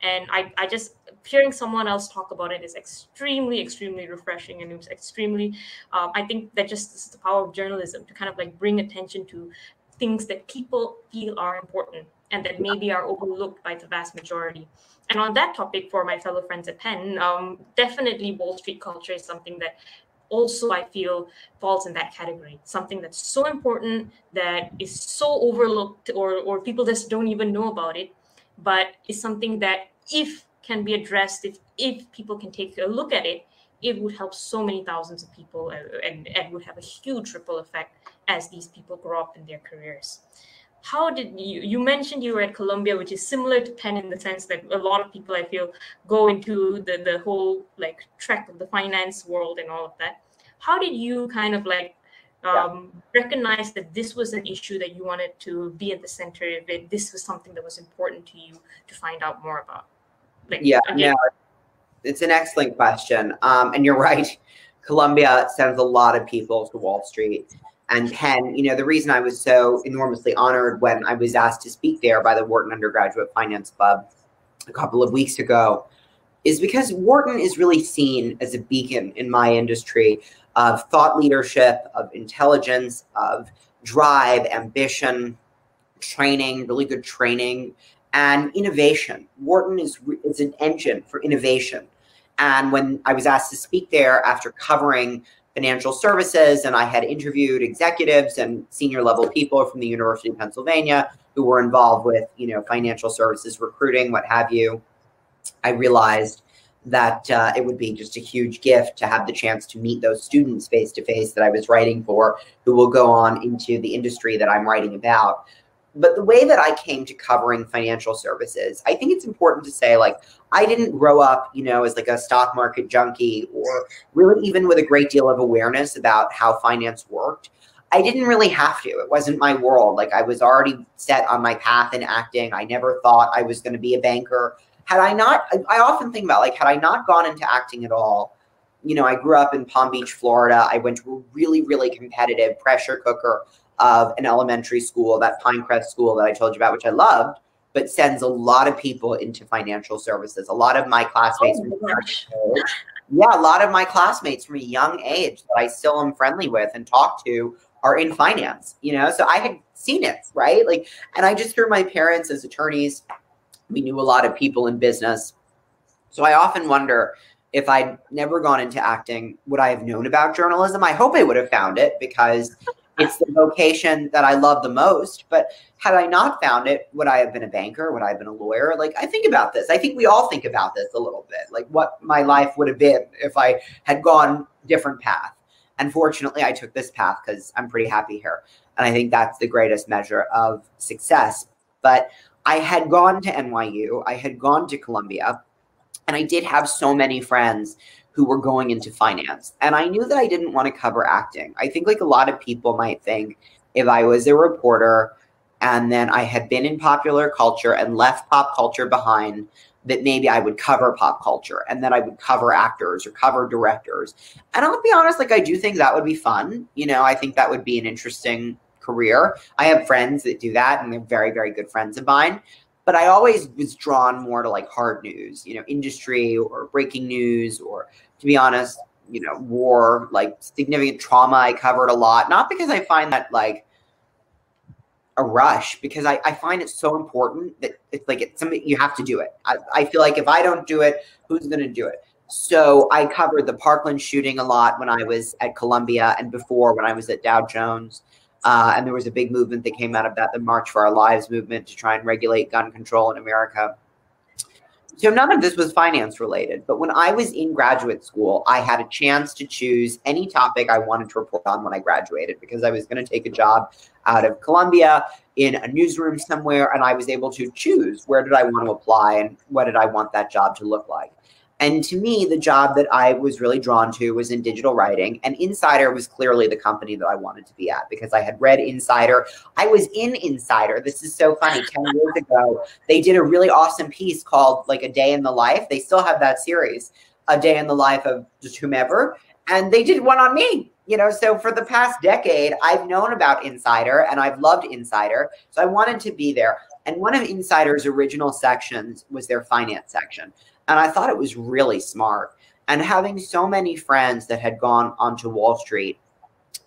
And i i just hearing someone else talk about it is extremely extremely refreshing and it's extremely um, i think that just is the power of journalism to kind of like bring attention to things that people feel are important and that maybe are overlooked by the vast majority. And on that topic, for my fellow friends at Penn, um, definitely Wall Street culture is something that also I feel falls in that category. Something that's so important that is so overlooked, or or people just don't even know about it, but is something that if can be addressed, if if people can take a look at it, it would help so many thousands of people and, and, and would have a huge ripple effect as these people grow up in their careers how did you you mentioned you were at columbia which is similar to penn in the sense that a lot of people i feel go into the the whole like track of the finance world and all of that. How did you kind of like um, yeah. recognize that this was an issue that you wanted to be at the center of it? This was something that was important to you to find out more about? Like, yeah again, no, it's an excellent question. Um, and you're right. Columbia sends a lot of people to wall street and Penn, you know, the reason I was so enormously honored when I was asked to speak there by the Wharton Undergraduate Finance Club a couple of weeks ago is because Wharton is really seen as a beacon in my industry of thought leadership, of intelligence, of drive, ambition, training, really good training, and innovation. Wharton is, is an engine for innovation. And when I was asked to speak there after covering financial services, and I had interviewed executives and senior level people from the University of Pennsylvania who were involved with, you know, financial services recruiting, what have you. I realized that uh, it would be just a huge gift to have the chance to meet those students face to face that I was writing for, who will go on into the industry that I'm writing about but the way that I came to covering financial services, I think it's important to say, like, I didn't grow up, you know, as like a stock market junkie or really even with a great deal of awareness about how finance worked. I didn't really have to. It wasn't my world. Like, I was already set on my path in acting. I never thought I was going to be a banker. Had I not, I often think about, like, had I not gone into acting at all, you know, I grew up in Palm Beach, Florida. I went to a really, really competitive pressure cooker of an elementary school, that Pine Crest school that I told you about, which I loved, but sends a lot of people into financial services. A lot of my classmates, oh, yeah, a lot of my classmates from a young age that I still am friendly with and talk to are in finance, you know? So I had seen it, right? Like, and I just through my parents as attorneys, we knew a lot of people in business. So I often wonder if I'd never gone into acting, would I have known about journalism? I hope I would have found it because it's the vocation that I love the most. But had I not found it, would I have been a banker? Would I have been a lawyer? Like, I think about this. I think we all think about this a little bit, like what my life would have been if I had gone different path. Unfortunately, I took this path because I'm pretty happy here. And I think that's the greatest measure of success. But I had gone to NYU, I had gone to Columbia, and I did have so many friends who were going into finance. And I knew that I didn't want to cover acting. I think like a lot of people might think if I was a reporter and then I had been in popular culture and left pop culture behind, that maybe I would cover pop culture and then I would cover actors or cover directors. And I'll be honest, like I do think that would be fun. You know, I think that would be an interesting career. I have friends that do that and they're very, very good friends of mine but I always was drawn more to like hard news, you know, industry or breaking news, or to be honest, you know, war, like significant trauma. I covered a lot, not because I find that like a rush, because I, I find it so important that it's like it's something you have to do it. I, I feel like if I don't do it, who's going to do it? So I covered the Parkland shooting a lot when I was at Columbia and before when I was at Dow Jones. Uh, and there was a big movement that came out of that, the March for Our Lives movement to try and regulate gun control in America. So none of this was finance related. But when I was in graduate school, I had a chance to choose any topic I wanted to report on when I graduated because I was going to take a job out of Columbia in a newsroom somewhere. And I was able to choose where did I want to apply and what did I want that job to look like. And to me, the job that I was really drawn to was in digital writing. And Insider was clearly the company that I wanted to be at because I had read Insider. I was in Insider. This is so funny. 10 years ago, they did a really awesome piece called like A Day in the Life. They still have that series, A Day in the Life of just whomever. And they did one on me. You know, so for the past decade, I've known about Insider and I've loved Insider. So I wanted to be there. And one of Insider's original sections was their finance section. And I thought it was really smart. And having so many friends that had gone onto Wall Street,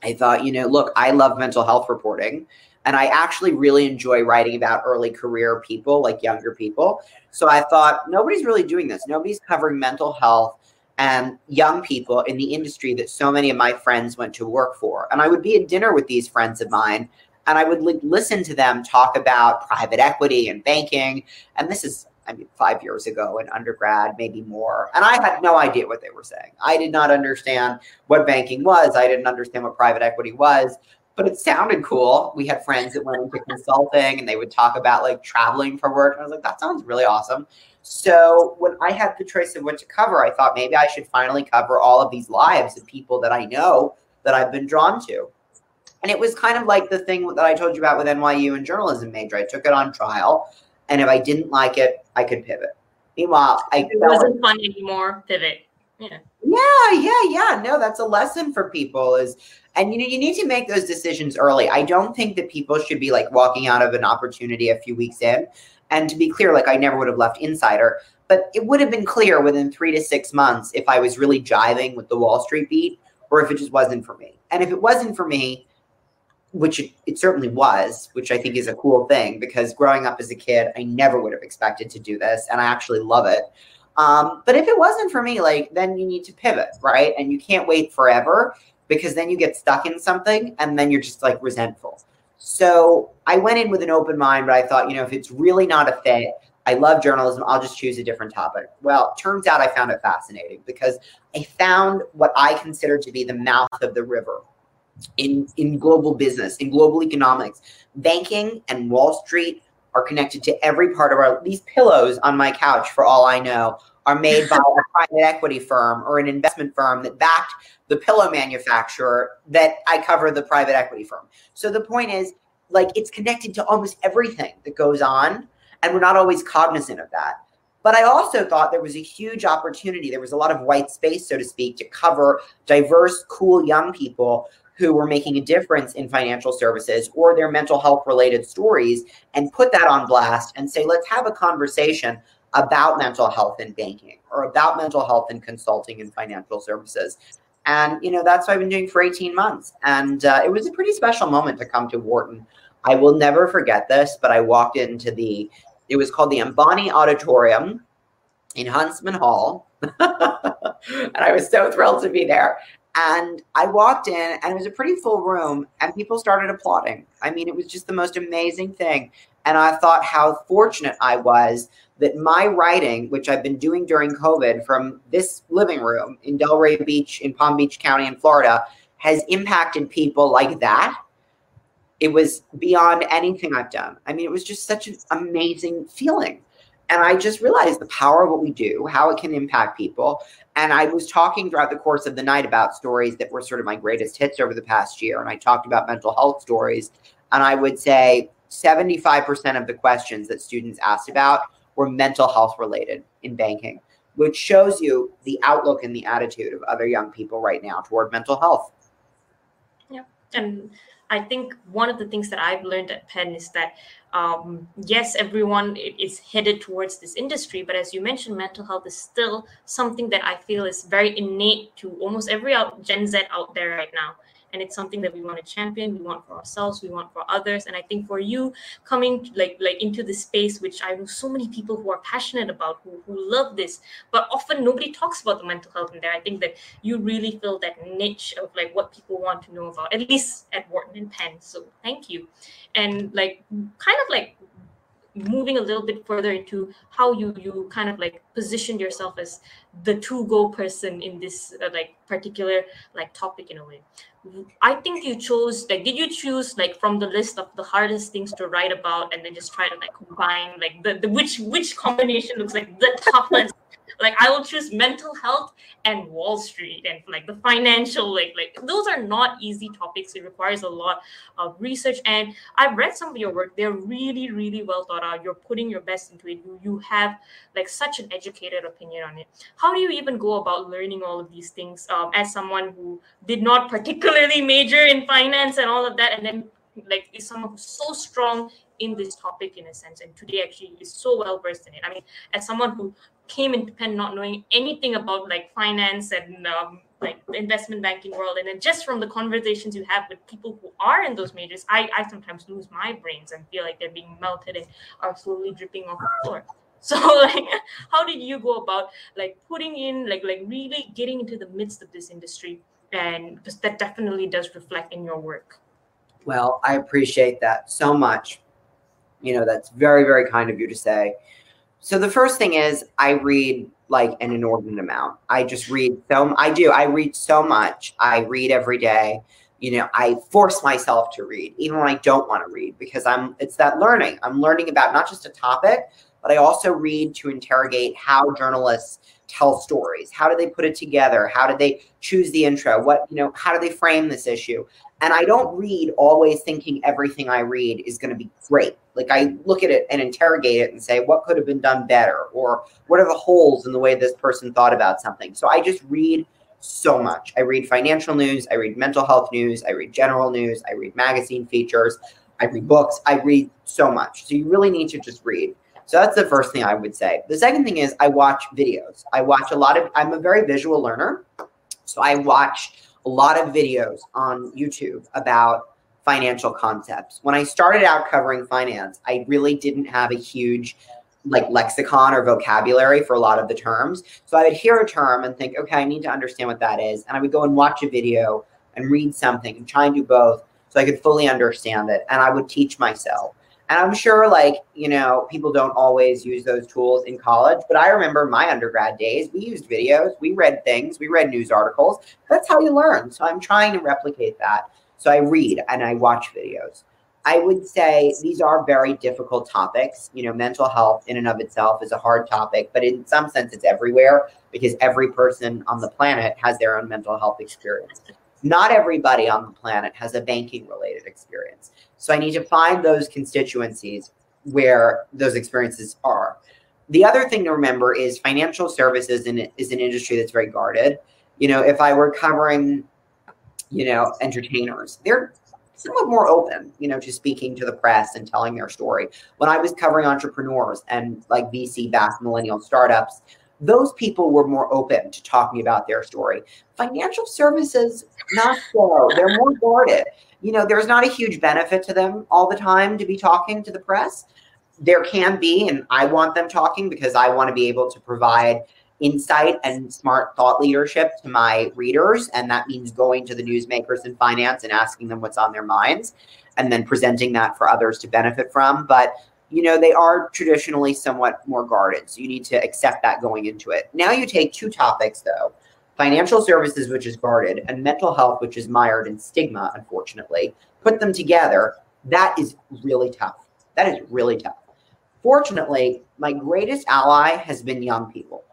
I thought, you know, look, I love mental health reporting. And I actually really enjoy writing about early career people, like younger people. So I thought, nobody's really doing this. Nobody's covering mental health and young people in the industry that so many of my friends went to work for. And I would be at dinner with these friends of mine and I would li- listen to them talk about private equity and banking. And this is I mean, five years ago in undergrad, maybe more. And I had no idea what they were saying. I did not understand what banking was. I didn't understand what private equity was, but it sounded cool. We had friends that went into consulting and they would talk about like traveling for work. And I was like, that sounds really awesome. So when I had the choice of what to cover, I thought maybe I should finally cover all of these lives of people that I know that I've been drawn to. And it was kind of like the thing that I told you about with NYU and journalism major. I took it on trial. And if I didn't like it, I could pivot. Meanwhile, I it wasn't fun anymore. Pivot. Yeah. Yeah, yeah, yeah. No, that's a lesson for people is and you know, you need to make those decisions early. I don't think that people should be like walking out of an opportunity a few weeks in. And to be clear, like I never would have left Insider, but it would have been clear within three to six months if I was really jiving with the Wall Street beat or if it just wasn't for me. And if it wasn't for me, which it, it, certainly was, which I think is a cool thing because growing up as a kid, I never would have expected to do this, and I actually love it. Um, but if it wasn't for me, like then you need to pivot, right? And you can't wait forever because then you get stuck in something and then you're just like resentful. So I went in with an open mind, but I thought, you know, if it's really not a fit, I love journalism, I'll just choose a different topic. Well, turns out I found it fascinating because I found what I consider to be the mouth of the river in, in global business, in global economics. Banking and Wall Street are connected to every part of our these pillows on my couch for all I know are made by a private equity firm or an investment firm that backed the pillow manufacturer that I cover the private equity firm. So the point is like it's connected to almost everything that goes on and we're not always cognizant of that. But I also thought there was a huge opportunity. There was a lot of white space, so to speak, to cover diverse, cool young people who were making a difference in financial services or their mental health related stories and put that on blast and say, let's have a conversation about mental health in banking or about mental health in consulting and financial services. And, you know, that's what I've been doing for 18 months. And uh, it was a pretty special moment to come to Wharton. I will never forget this, but I walked into the, it was called the Ambani Auditorium in Huntsman Hall. and I was so thrilled to be there. And I walked in and it was a pretty full room and people started applauding. I mean, it was just the most amazing thing. And I thought how fortunate I was that my writing, which I've been doing during COVID from this living room in Delray Beach in Palm Beach County in Florida, has impacted people like that. It was beyond anything I've done. I mean, it was just such an amazing feeling. And I just realized the power of what we do, how it can impact people. And I was talking throughout the course of the night about stories that were sort of my greatest hits over the past year. And I talked about mental health stories. And I would say 75% of the questions that students asked about were mental health related in banking, which shows you the outlook and the attitude of other young people right now toward mental health. Yeah. And I think one of the things that I've learned at Penn is that um, yes, everyone is headed towards this industry, but as you mentioned, mental health is still something that I feel is very innate to almost every Gen Z out there right now and it's something that we want to champion we want for ourselves we want for others. And i think for you coming like like into this space which i know so many people who are passionate about who, who love this but often nobody talks about the mental health in there. I think that you really fill that niche of like what people want to know about at least at wharton and penn. So thank you. And like kind of like moving a little bit further into how you you kind of like positioned yourself as the to go person in this uh, like particular like topic in a way i think you chose like did you choose like from the list of the hardest things to write about and then just try to like combine like the, the which which combination looks like the toughest like I will choose mental health and Wall Street and like the financial like like those are not easy topics. It requires a lot of research. And I've read some of your work. They're really, really well thought out. You're putting your best into it. You, you have like such an educated opinion on it. How do you even go about learning all of these things um, as someone who did not particularly major in finance and all of that, and then like is someone who's so strong in this topic in a sense and today actually is so well versed in it i mean as someone who came into Penn not knowing anything about like finance and um, like investment banking world. And then just from the conversations you have with people who are in those majors, I, I sometimes lose my brains and feel like they're being melted and are slowly dripping off the floor. So like how did you go about like putting in like like really getting into the midst of this industry? And because that definitely does reflect in your work. Well, I appreciate that so much. You know, that's very, very kind of you to say. So the first thing is I read like an inordinate amount. I just read so I do. I read so much. I read every day. You know, I force myself to read even when I don't want to read because I'm it's that learning. I'm learning about not just a topic, but I also read to interrogate how journalists tell stories. How do they put it together? How do they choose the intro? What, you know, how do they frame this issue? And I don't read always thinking everything I read is going to be great. Like I look at it and interrogate it and say, what could have been done better? Or what are the holes in the way this person thought about something? So I just read so much. I read financial news, I read mental health news, I read general news, I read magazine features, I read books, I read so much. So you really need to just read. So that's the first thing I would say. The second thing is I watch videos. I watch a lot of, I'm a very visual learner. So I watch a lot of videos on YouTube about financial concepts. When I started out covering finance, I really didn't have a huge like lexicon or vocabulary for a lot of the terms. So I would hear a term and think, okay, I need to understand what that is. And I would go and watch a video and read something and try and do both so I could fully understand it. And I would teach myself. And I'm sure, like, you know, people don't always use those tools in college, but I remember my undergrad days, we used videos, we read things, we read news articles. That's how you learn. So I'm trying to replicate that. So I read and I watch videos. I would say these are very difficult topics. You know, mental health in and of itself is a hard topic, but in some sense, it's everywhere because every person on the planet has their own mental health experience. Not everybody on the planet has a banking related experience. So I need to find those constituencies where those experiences are. The other thing to remember is financial services is an industry that's very guarded. You know, if I were covering, you know, entertainers, they're somewhat more open, you know, to speaking to the press and telling their story. When I was covering entrepreneurs and like VC backed millennial startups, those people were more open to talking about their story. Financial services, not so. They're more guarded you know, there's not a huge benefit to them all the time to be talking to the press. There can be, and I want them talking because I want to be able to provide insight and smart thought leadership to my readers. And that means going to the newsmakers in finance and asking them what's on their minds and then presenting that for others to benefit from. But you know, they are traditionally somewhat more guarded. So you need to accept that going into it. Now you take two topics though financial services, which is guarded, and mental health, which is mired in stigma, unfortunately, put them together. That is really tough. That is really tough. Fortunately, my greatest ally has been young people,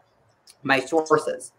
my sources.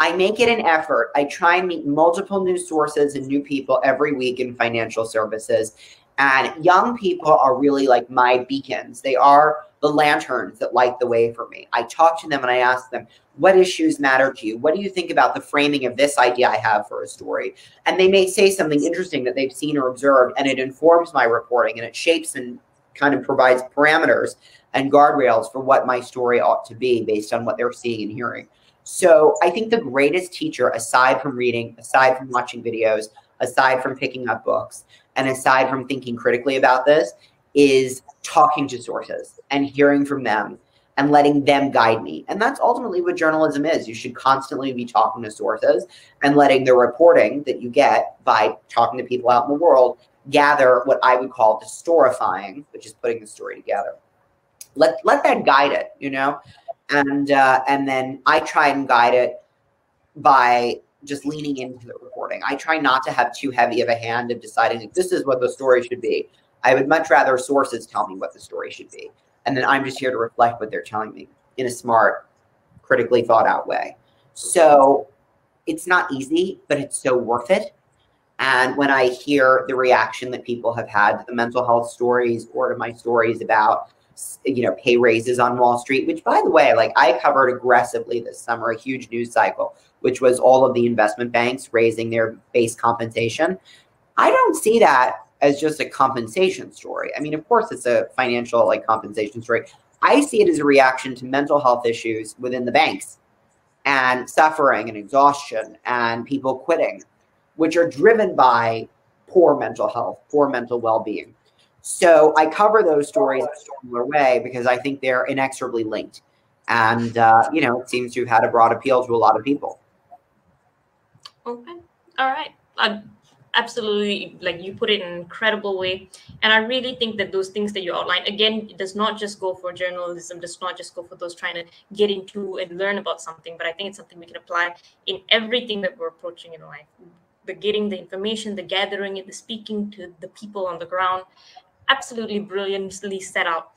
I make it an effort. I try and meet multiple new sources and new people every week in financial services. And young people are really like my beacons. They are the lanterns that light the way for me. I talk to them and I ask them, what issues matter to you? What do you think about the framing of this idea I have for a story? And they may say something interesting that they've seen or observed, and it informs my reporting and it shapes and kind of provides parameters and guardrails for what my story ought to be based on what they're seeing and hearing. So I think the greatest teacher, aside from reading, aside from watching videos, aside from picking up books, and aside from thinking critically about this, is talking to sources and hearing from them and letting them guide me. And that's ultimately what journalism is. You should constantly be talking to sources and letting the reporting that you get by talking to people out in the world gather what I would call the storifying, which is putting the story together. Let let that guide it, you know, and uh, and then I try and guide it by just leaning into the reporting. I try not to have too heavy of a hand of deciding like, this is what the story should be. I would much rather sources tell me what the story should be. And then I'm just here to reflect what they're telling me in a smart, critically thought out way. So it's not easy, but it's so worth it. And when I hear the reaction that people have had to the mental health stories or to my stories about, you know, pay raises on Wall Street, which by the way, like I covered aggressively this summer, a huge news cycle, which was all of the investment banks raising their base compensation. I don't see that as just a compensation story. I mean, of course, it's a financial like compensation story. I see it as a reaction to mental health issues within the banks and suffering and exhaustion and people quitting, which are driven by poor mental health, poor mental well being. So I cover those stories in a similar way because I think they're inexorably linked. And, uh, you know, it seems to have had a broad appeal to a lot of people. Okay. All right. Uh, absolutely like you put it in an incredible way and i really think that those things that you outline again it does not just go for journalism does not just go for those trying to get into and learn about something but i think it's something we can apply in everything that we're approaching in life the getting the information the gathering it the speaking to the people on the ground absolutely brilliantly set out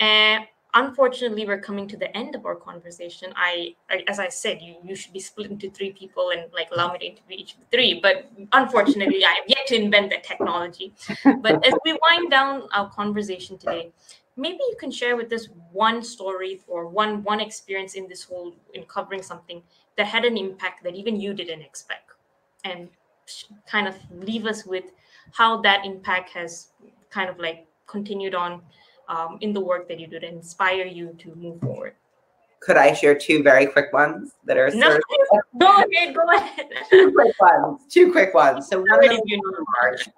and unfortunately we're coming to the end of our conversation. I, I, as i said you, you should be split into three people and like allow me to interview each of the three. But unfortunately i have yet to invent that technology. But as we wind down our conversation today maybe you can share with us one story or one one experience in this whole in covering something that had an impact that even you didn't expect. And kind of leave us with how that impact has kind of like continued on um, in the work that you do to inspire you to move forward? Could I share two very quick ones that are no, go ahead, go ahead. two quick ones. Two quick ones. So one of them is from March.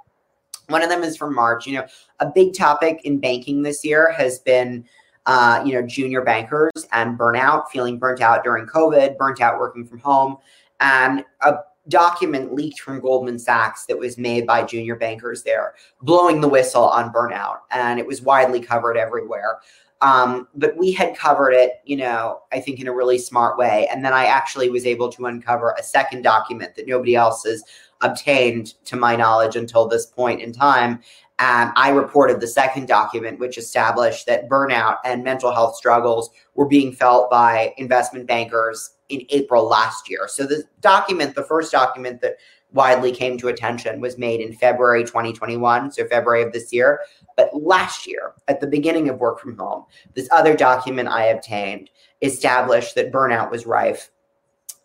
One of them is from March. You know, a big topic in banking this year has been uh, you know, junior bankers and burnout, feeling burnt out during COVID, burnt out working from home. And a document leaked from Goldman Sachs that was made by junior bankers there, blowing the whistle on burnout. And it was widely covered everywhere. Um, but we had covered it, you know, I think in a really smart way. And then I actually was able to uncover a second document that nobody else has obtained, to my knowledge, until this point in time. And I reported the second document, which established that burnout and mental health struggles were being felt by investment bankers in April last year. So the document, the first document that widely came to attention was made in February 2021, so February of this year. But last year, at the beginning of work from home, this other document I obtained established that burnout was rife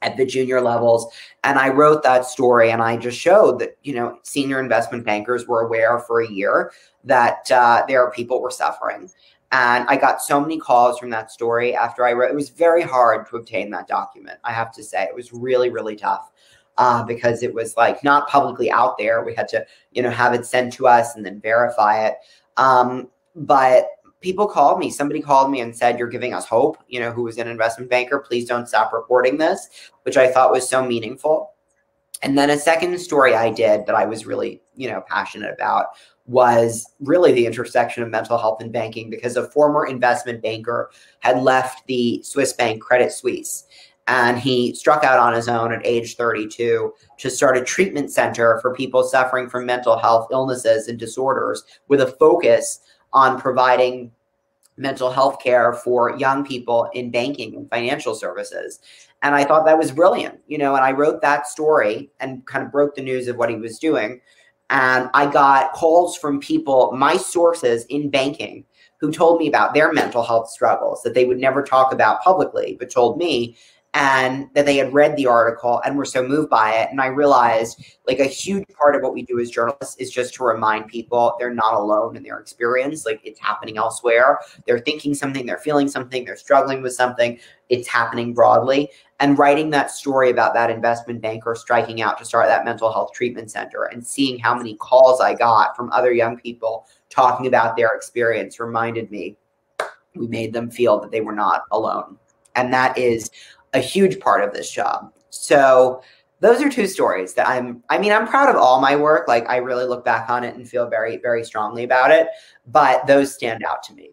at the junior levels. And I wrote that story and I just showed that, you know, senior investment bankers were aware for a year that uh, there are people were suffering. And I got so many calls from that story after I wrote. It was very hard to obtain that document. I have to say, it was really, really tough uh, because it was like not publicly out there. We had to, you know, have it sent to us and then verify it. Um, but people called me. Somebody called me and said, You're giving us hope, you know, who was an investment banker. Please don't stop reporting this, which I thought was so meaningful. And then a second story I did that I was really, you know, passionate about was really the intersection of mental health and banking because a former investment banker had left the Swiss bank Credit Suisse and he struck out on his own at age 32 to start a treatment center for people suffering from mental health illnesses and disorders with a focus on providing mental health care for young people in banking and financial services. And I thought that was brilliant, you know, and I wrote that story and kind of broke the news of what he was doing. And I got calls from people, my sources in banking, who told me about their mental health struggles that they would never talk about publicly, but told me and that they had read the article and were so moved by it. And I realized like a huge part of what we do as journalists is just to remind people they're not alone in their experience. Like it's happening elsewhere. They're thinking something, they're feeling something, they're struggling with something. It's happening broadly. And writing that story about that investment banker striking out to start that mental health treatment center and seeing how many calls I got from other young people talking about their experience reminded me we made them feel that they were not alone. And that is a huge part of this job. So those are two stories that I'm I mean I'm proud of all my work. Like I really look back on it and feel very very strongly about it but those stand out to me.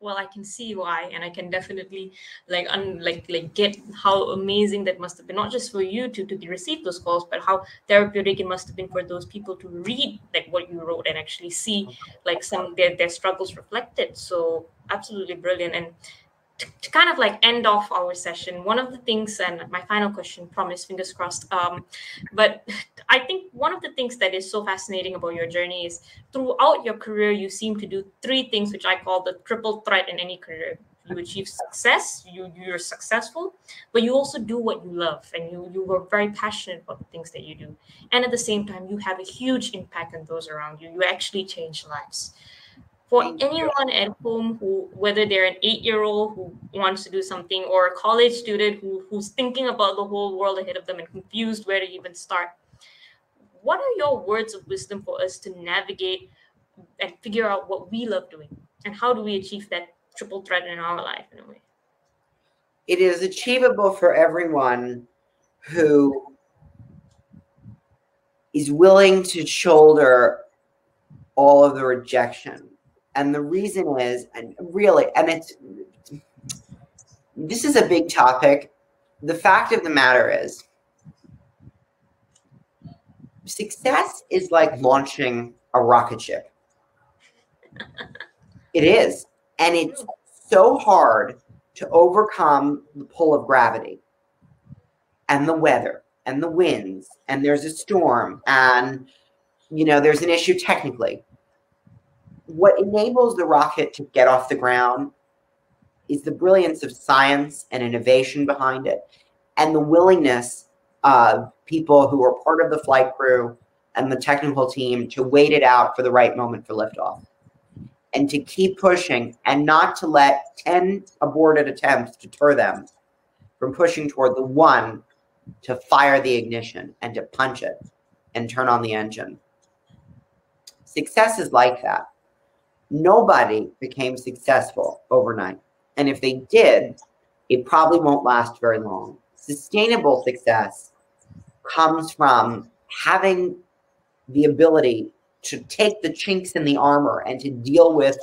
Well i can see why and i can definitely like un, like like get how amazing that must have been not just for you to to receive those calls but how therapeutic it must have been for those people to read like what you wrote and actually see like some their, their struggles reflected. So absolutely brilliant and to, kind of like end off our session, one of the things, and my final question, promise, fingers crossed. Um, but I think one of the things that is so fascinating about your journey is throughout your career, you seem to do three things, which I call the triple threat in any career. You achieve success, you you're successful, but you also do what you love, and you you were very passionate about the things that you do, and at the same time, you have a huge impact on those around you. You actually change lives for um, anyone at home who whether they're an eight-year-old who wants to do something or a college student who, who's thinking about the whole world ahead of them and confused where to even start what are your words of wisdom for us to navigate and figure out what we love doing? And how do we achieve that triple threat in our life in a way? It is achievable for everyone who is willing to shoulder all of the rejection and the reason is, and really, and it's this is a big topic. The fact of the matter is, success is like launching a rocket ship. it is. And it's so hard to overcome the pull of gravity and the weather and the winds and there's a storm and you know there's an issue technically what enables the rocket to get off the ground is the brilliance of science and innovation behind it and the willingness of people who are part of the flight crew and the technical team to wait it out for the right moment for liftoff and to keep pushing and not to let 10 aborted attempts deter them from pushing toward the one to fire the ignition and to punch it and turn on the engine. Success is like that. Nobody became successful overnight. And if they did, it probably won't last very long. Sustainable success comes from having the ability to take the chinks in the armor and to deal with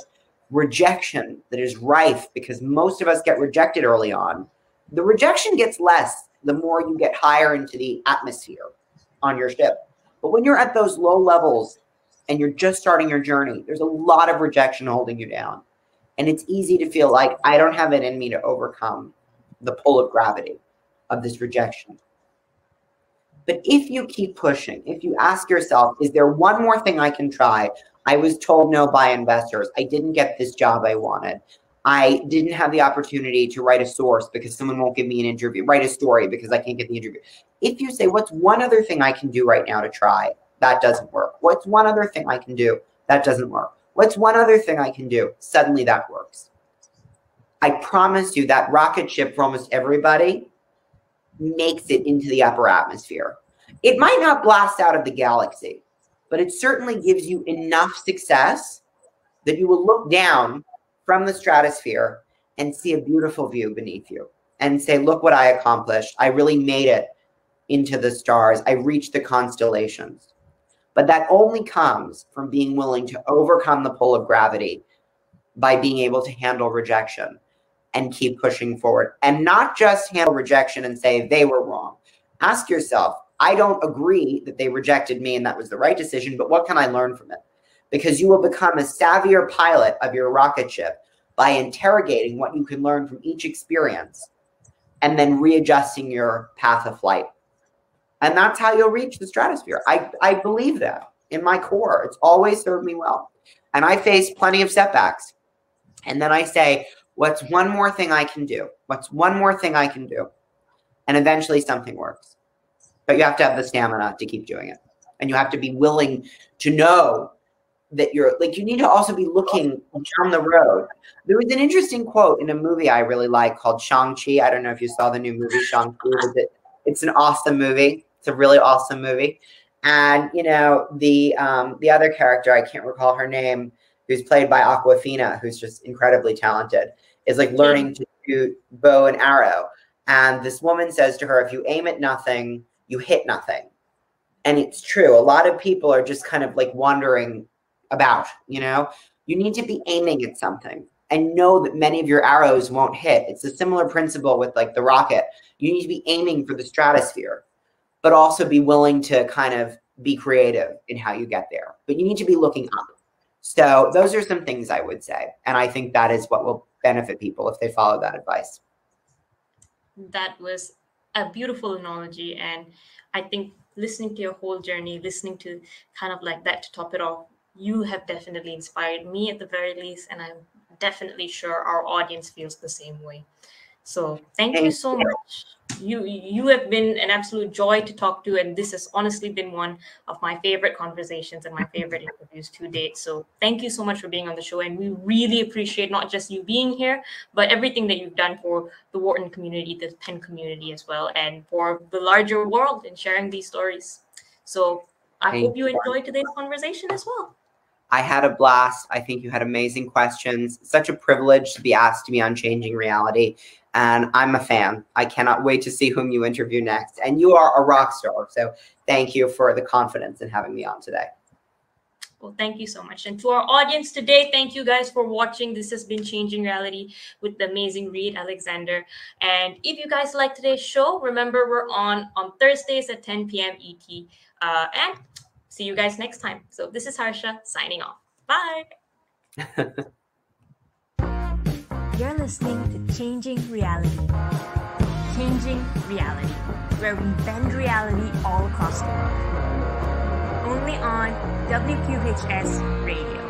rejection that is rife because most of us get rejected early on. The rejection gets less the more you get higher into the atmosphere on your ship. But when you're at those low levels and you're just starting your journey, there's a lot of rejection holding you down. And it's easy to feel like I don't have it in me to overcome the pull of gravity of this rejection. But if you keep pushing, if you ask yourself, is there one more thing I can try? I was told no by investors. I didn't get this job I wanted. I didn't have the opportunity to write a source because someone won't give me an interview, write a story because I can't get the interview. If you say, what's one other thing I can do right now to try? That doesn't work. What's one other thing I can do? That doesn't work. What's one other thing I can do? Suddenly that works. I promise you that rocket ship for almost everybody makes it into the upper atmosphere. It might not blast out of the galaxy, but it certainly gives you enough success that you will look down from the stratosphere and see a beautiful view beneath you and say, Look what I accomplished. I really made it into the stars. I reached the constellations. But that only comes from being willing to overcome the pull of gravity by being able to handle rejection and keep pushing forward and not just handle rejection and say they were wrong. Ask yourself, I don't agree that they rejected me and that was the right decision, but what can I learn from it? Because you will become a savvier pilot of your rocket ship by interrogating what you can learn from each experience and then readjusting your path of flight. And that's how you'll reach the stratosphere. I, I believe that in my core. It's always served me well. And I face plenty of setbacks. And then I say, what's one more thing I can do? What's one more thing I can do? And eventually something works. But you have to have the stamina to keep doing it. And you have to be willing to know that you're like you need to also be looking down the road. There was an interesting quote in a movie I really like called Shang-Chi. I don't know if you saw the new movie Shang-Chi. It's an awesome movie. It's a really awesome movie. And you know, the um the other character, I can't recall her name, who's played by Awkwafina, who's just incredibly talented, is like learning to shoot bow and arrow. And this woman says to her, if you aim at nothing, you hit nothing. And it's true. A lot of people are just kind of like wondering about, you know? You need to be aiming at something and know that many of your arrows won't hit. It's a similar principle with like the rocket. You need to be aiming for the stratosphere, but also be willing to kind of be creative in how you get there. But you need to be looking up. So those are some things I would say. And I think that is what will benefit people if they follow that advice. That was a beautiful analogy. And I think listening to your whole journey, listening to kind of like that to top it off, you have definitely inspired me at the very least, and I'm definitely sure our audience feels the same way. So thank, thank you so you. much. You you have been an absolute joy to talk to, and this has honestly been one of my favorite conversations and my favorite interviews to date. So thank you so much for being on the show, and we really appreciate not just you being here, but everything that you've done for the Wharton community, the Penn community as well, and for the larger world in sharing these stories. So I thank hope you enjoyed today's conversation as well. I had a blast. I think you had amazing questions. Such a privilege to be asked to be on Changing Reality. And I'm a fan. I cannot wait to see whom you interview next. And you are a rock star. So thank you for the confidence in having me on today. Well, thank you so much. And to our audience today, thank you guys for watching. This has been Changing Reality with the amazing Reed Alexander. And if you guys like today's show, remember we're on on Thursdays at 10 p.m. ET. Uh, and see you guys next time. So this is Harsha signing off. Bye. You're listening to Changing Reality. Changing Reality, where we bend reality all across the world. Only on WQHS Radio.